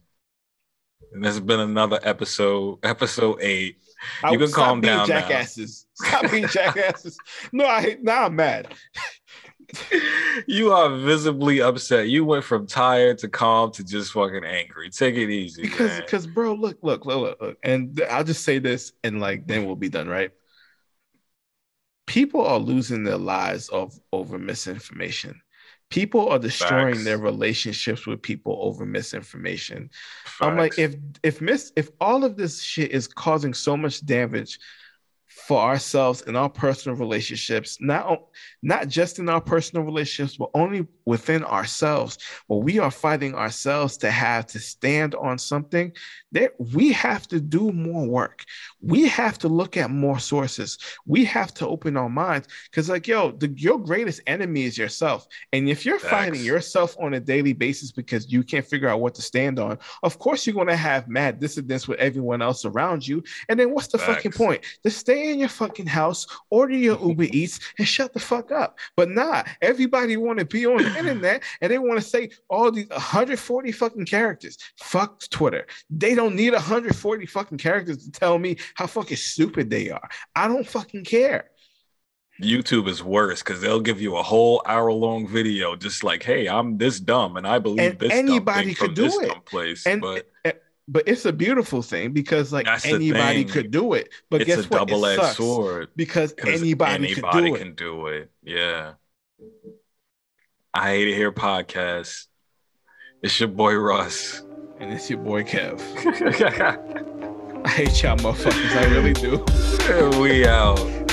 And this has been another episode, episode eight. You I, can calm down. Jackasses. Now. Stop being jackasses. No, I now I'm mad. <laughs> you are visibly upset. You went from tired to calm to just fucking angry. Take it easy, because man. because bro, look, look, look, look, look, and I'll just say this, and like then we'll be done, right? People are losing their lives of over misinformation. People are destroying Facts. their relationships with people over misinformation. I'm like, if if miss if all of this shit is causing so much damage for ourselves and our personal relationships, not not just in our personal relationships, but only within ourselves, where we are fighting ourselves to have to stand on something, that we have to do more work. We have to look at more sources. We have to open our minds because, like, yo, the, your greatest enemy is yourself. And if you're fighting yourself on a daily basis because you can't figure out what to stand on, of course you're going to have mad dissidence with everyone else around you. And then what's the fucking point? Just stay in your fucking house, order your <laughs> Uber Eats, and shut the fuck up. But nah, everybody want to be on the internet <laughs> and they want to say all these 140 fucking characters. Fuck Twitter. They don't need 140 fucking characters to tell me how fucking stupid they are. I don't fucking care. YouTube is worse because they'll give you a whole hour long video just like, hey, I'm this dumb and I believe And this anybody dumb thing from could do it. place. And but eh, but it's a beautiful thing because like That's anybody could do it. But it's guess a what? It double edged sword. because anybody, could do it. can do it. Yeah. I hate to hear podcasts. It's your boy Russ. And it's your boy Kev. <laughs> <laughs> I hate y'all motherfuckers. I really do. <laughs> we out.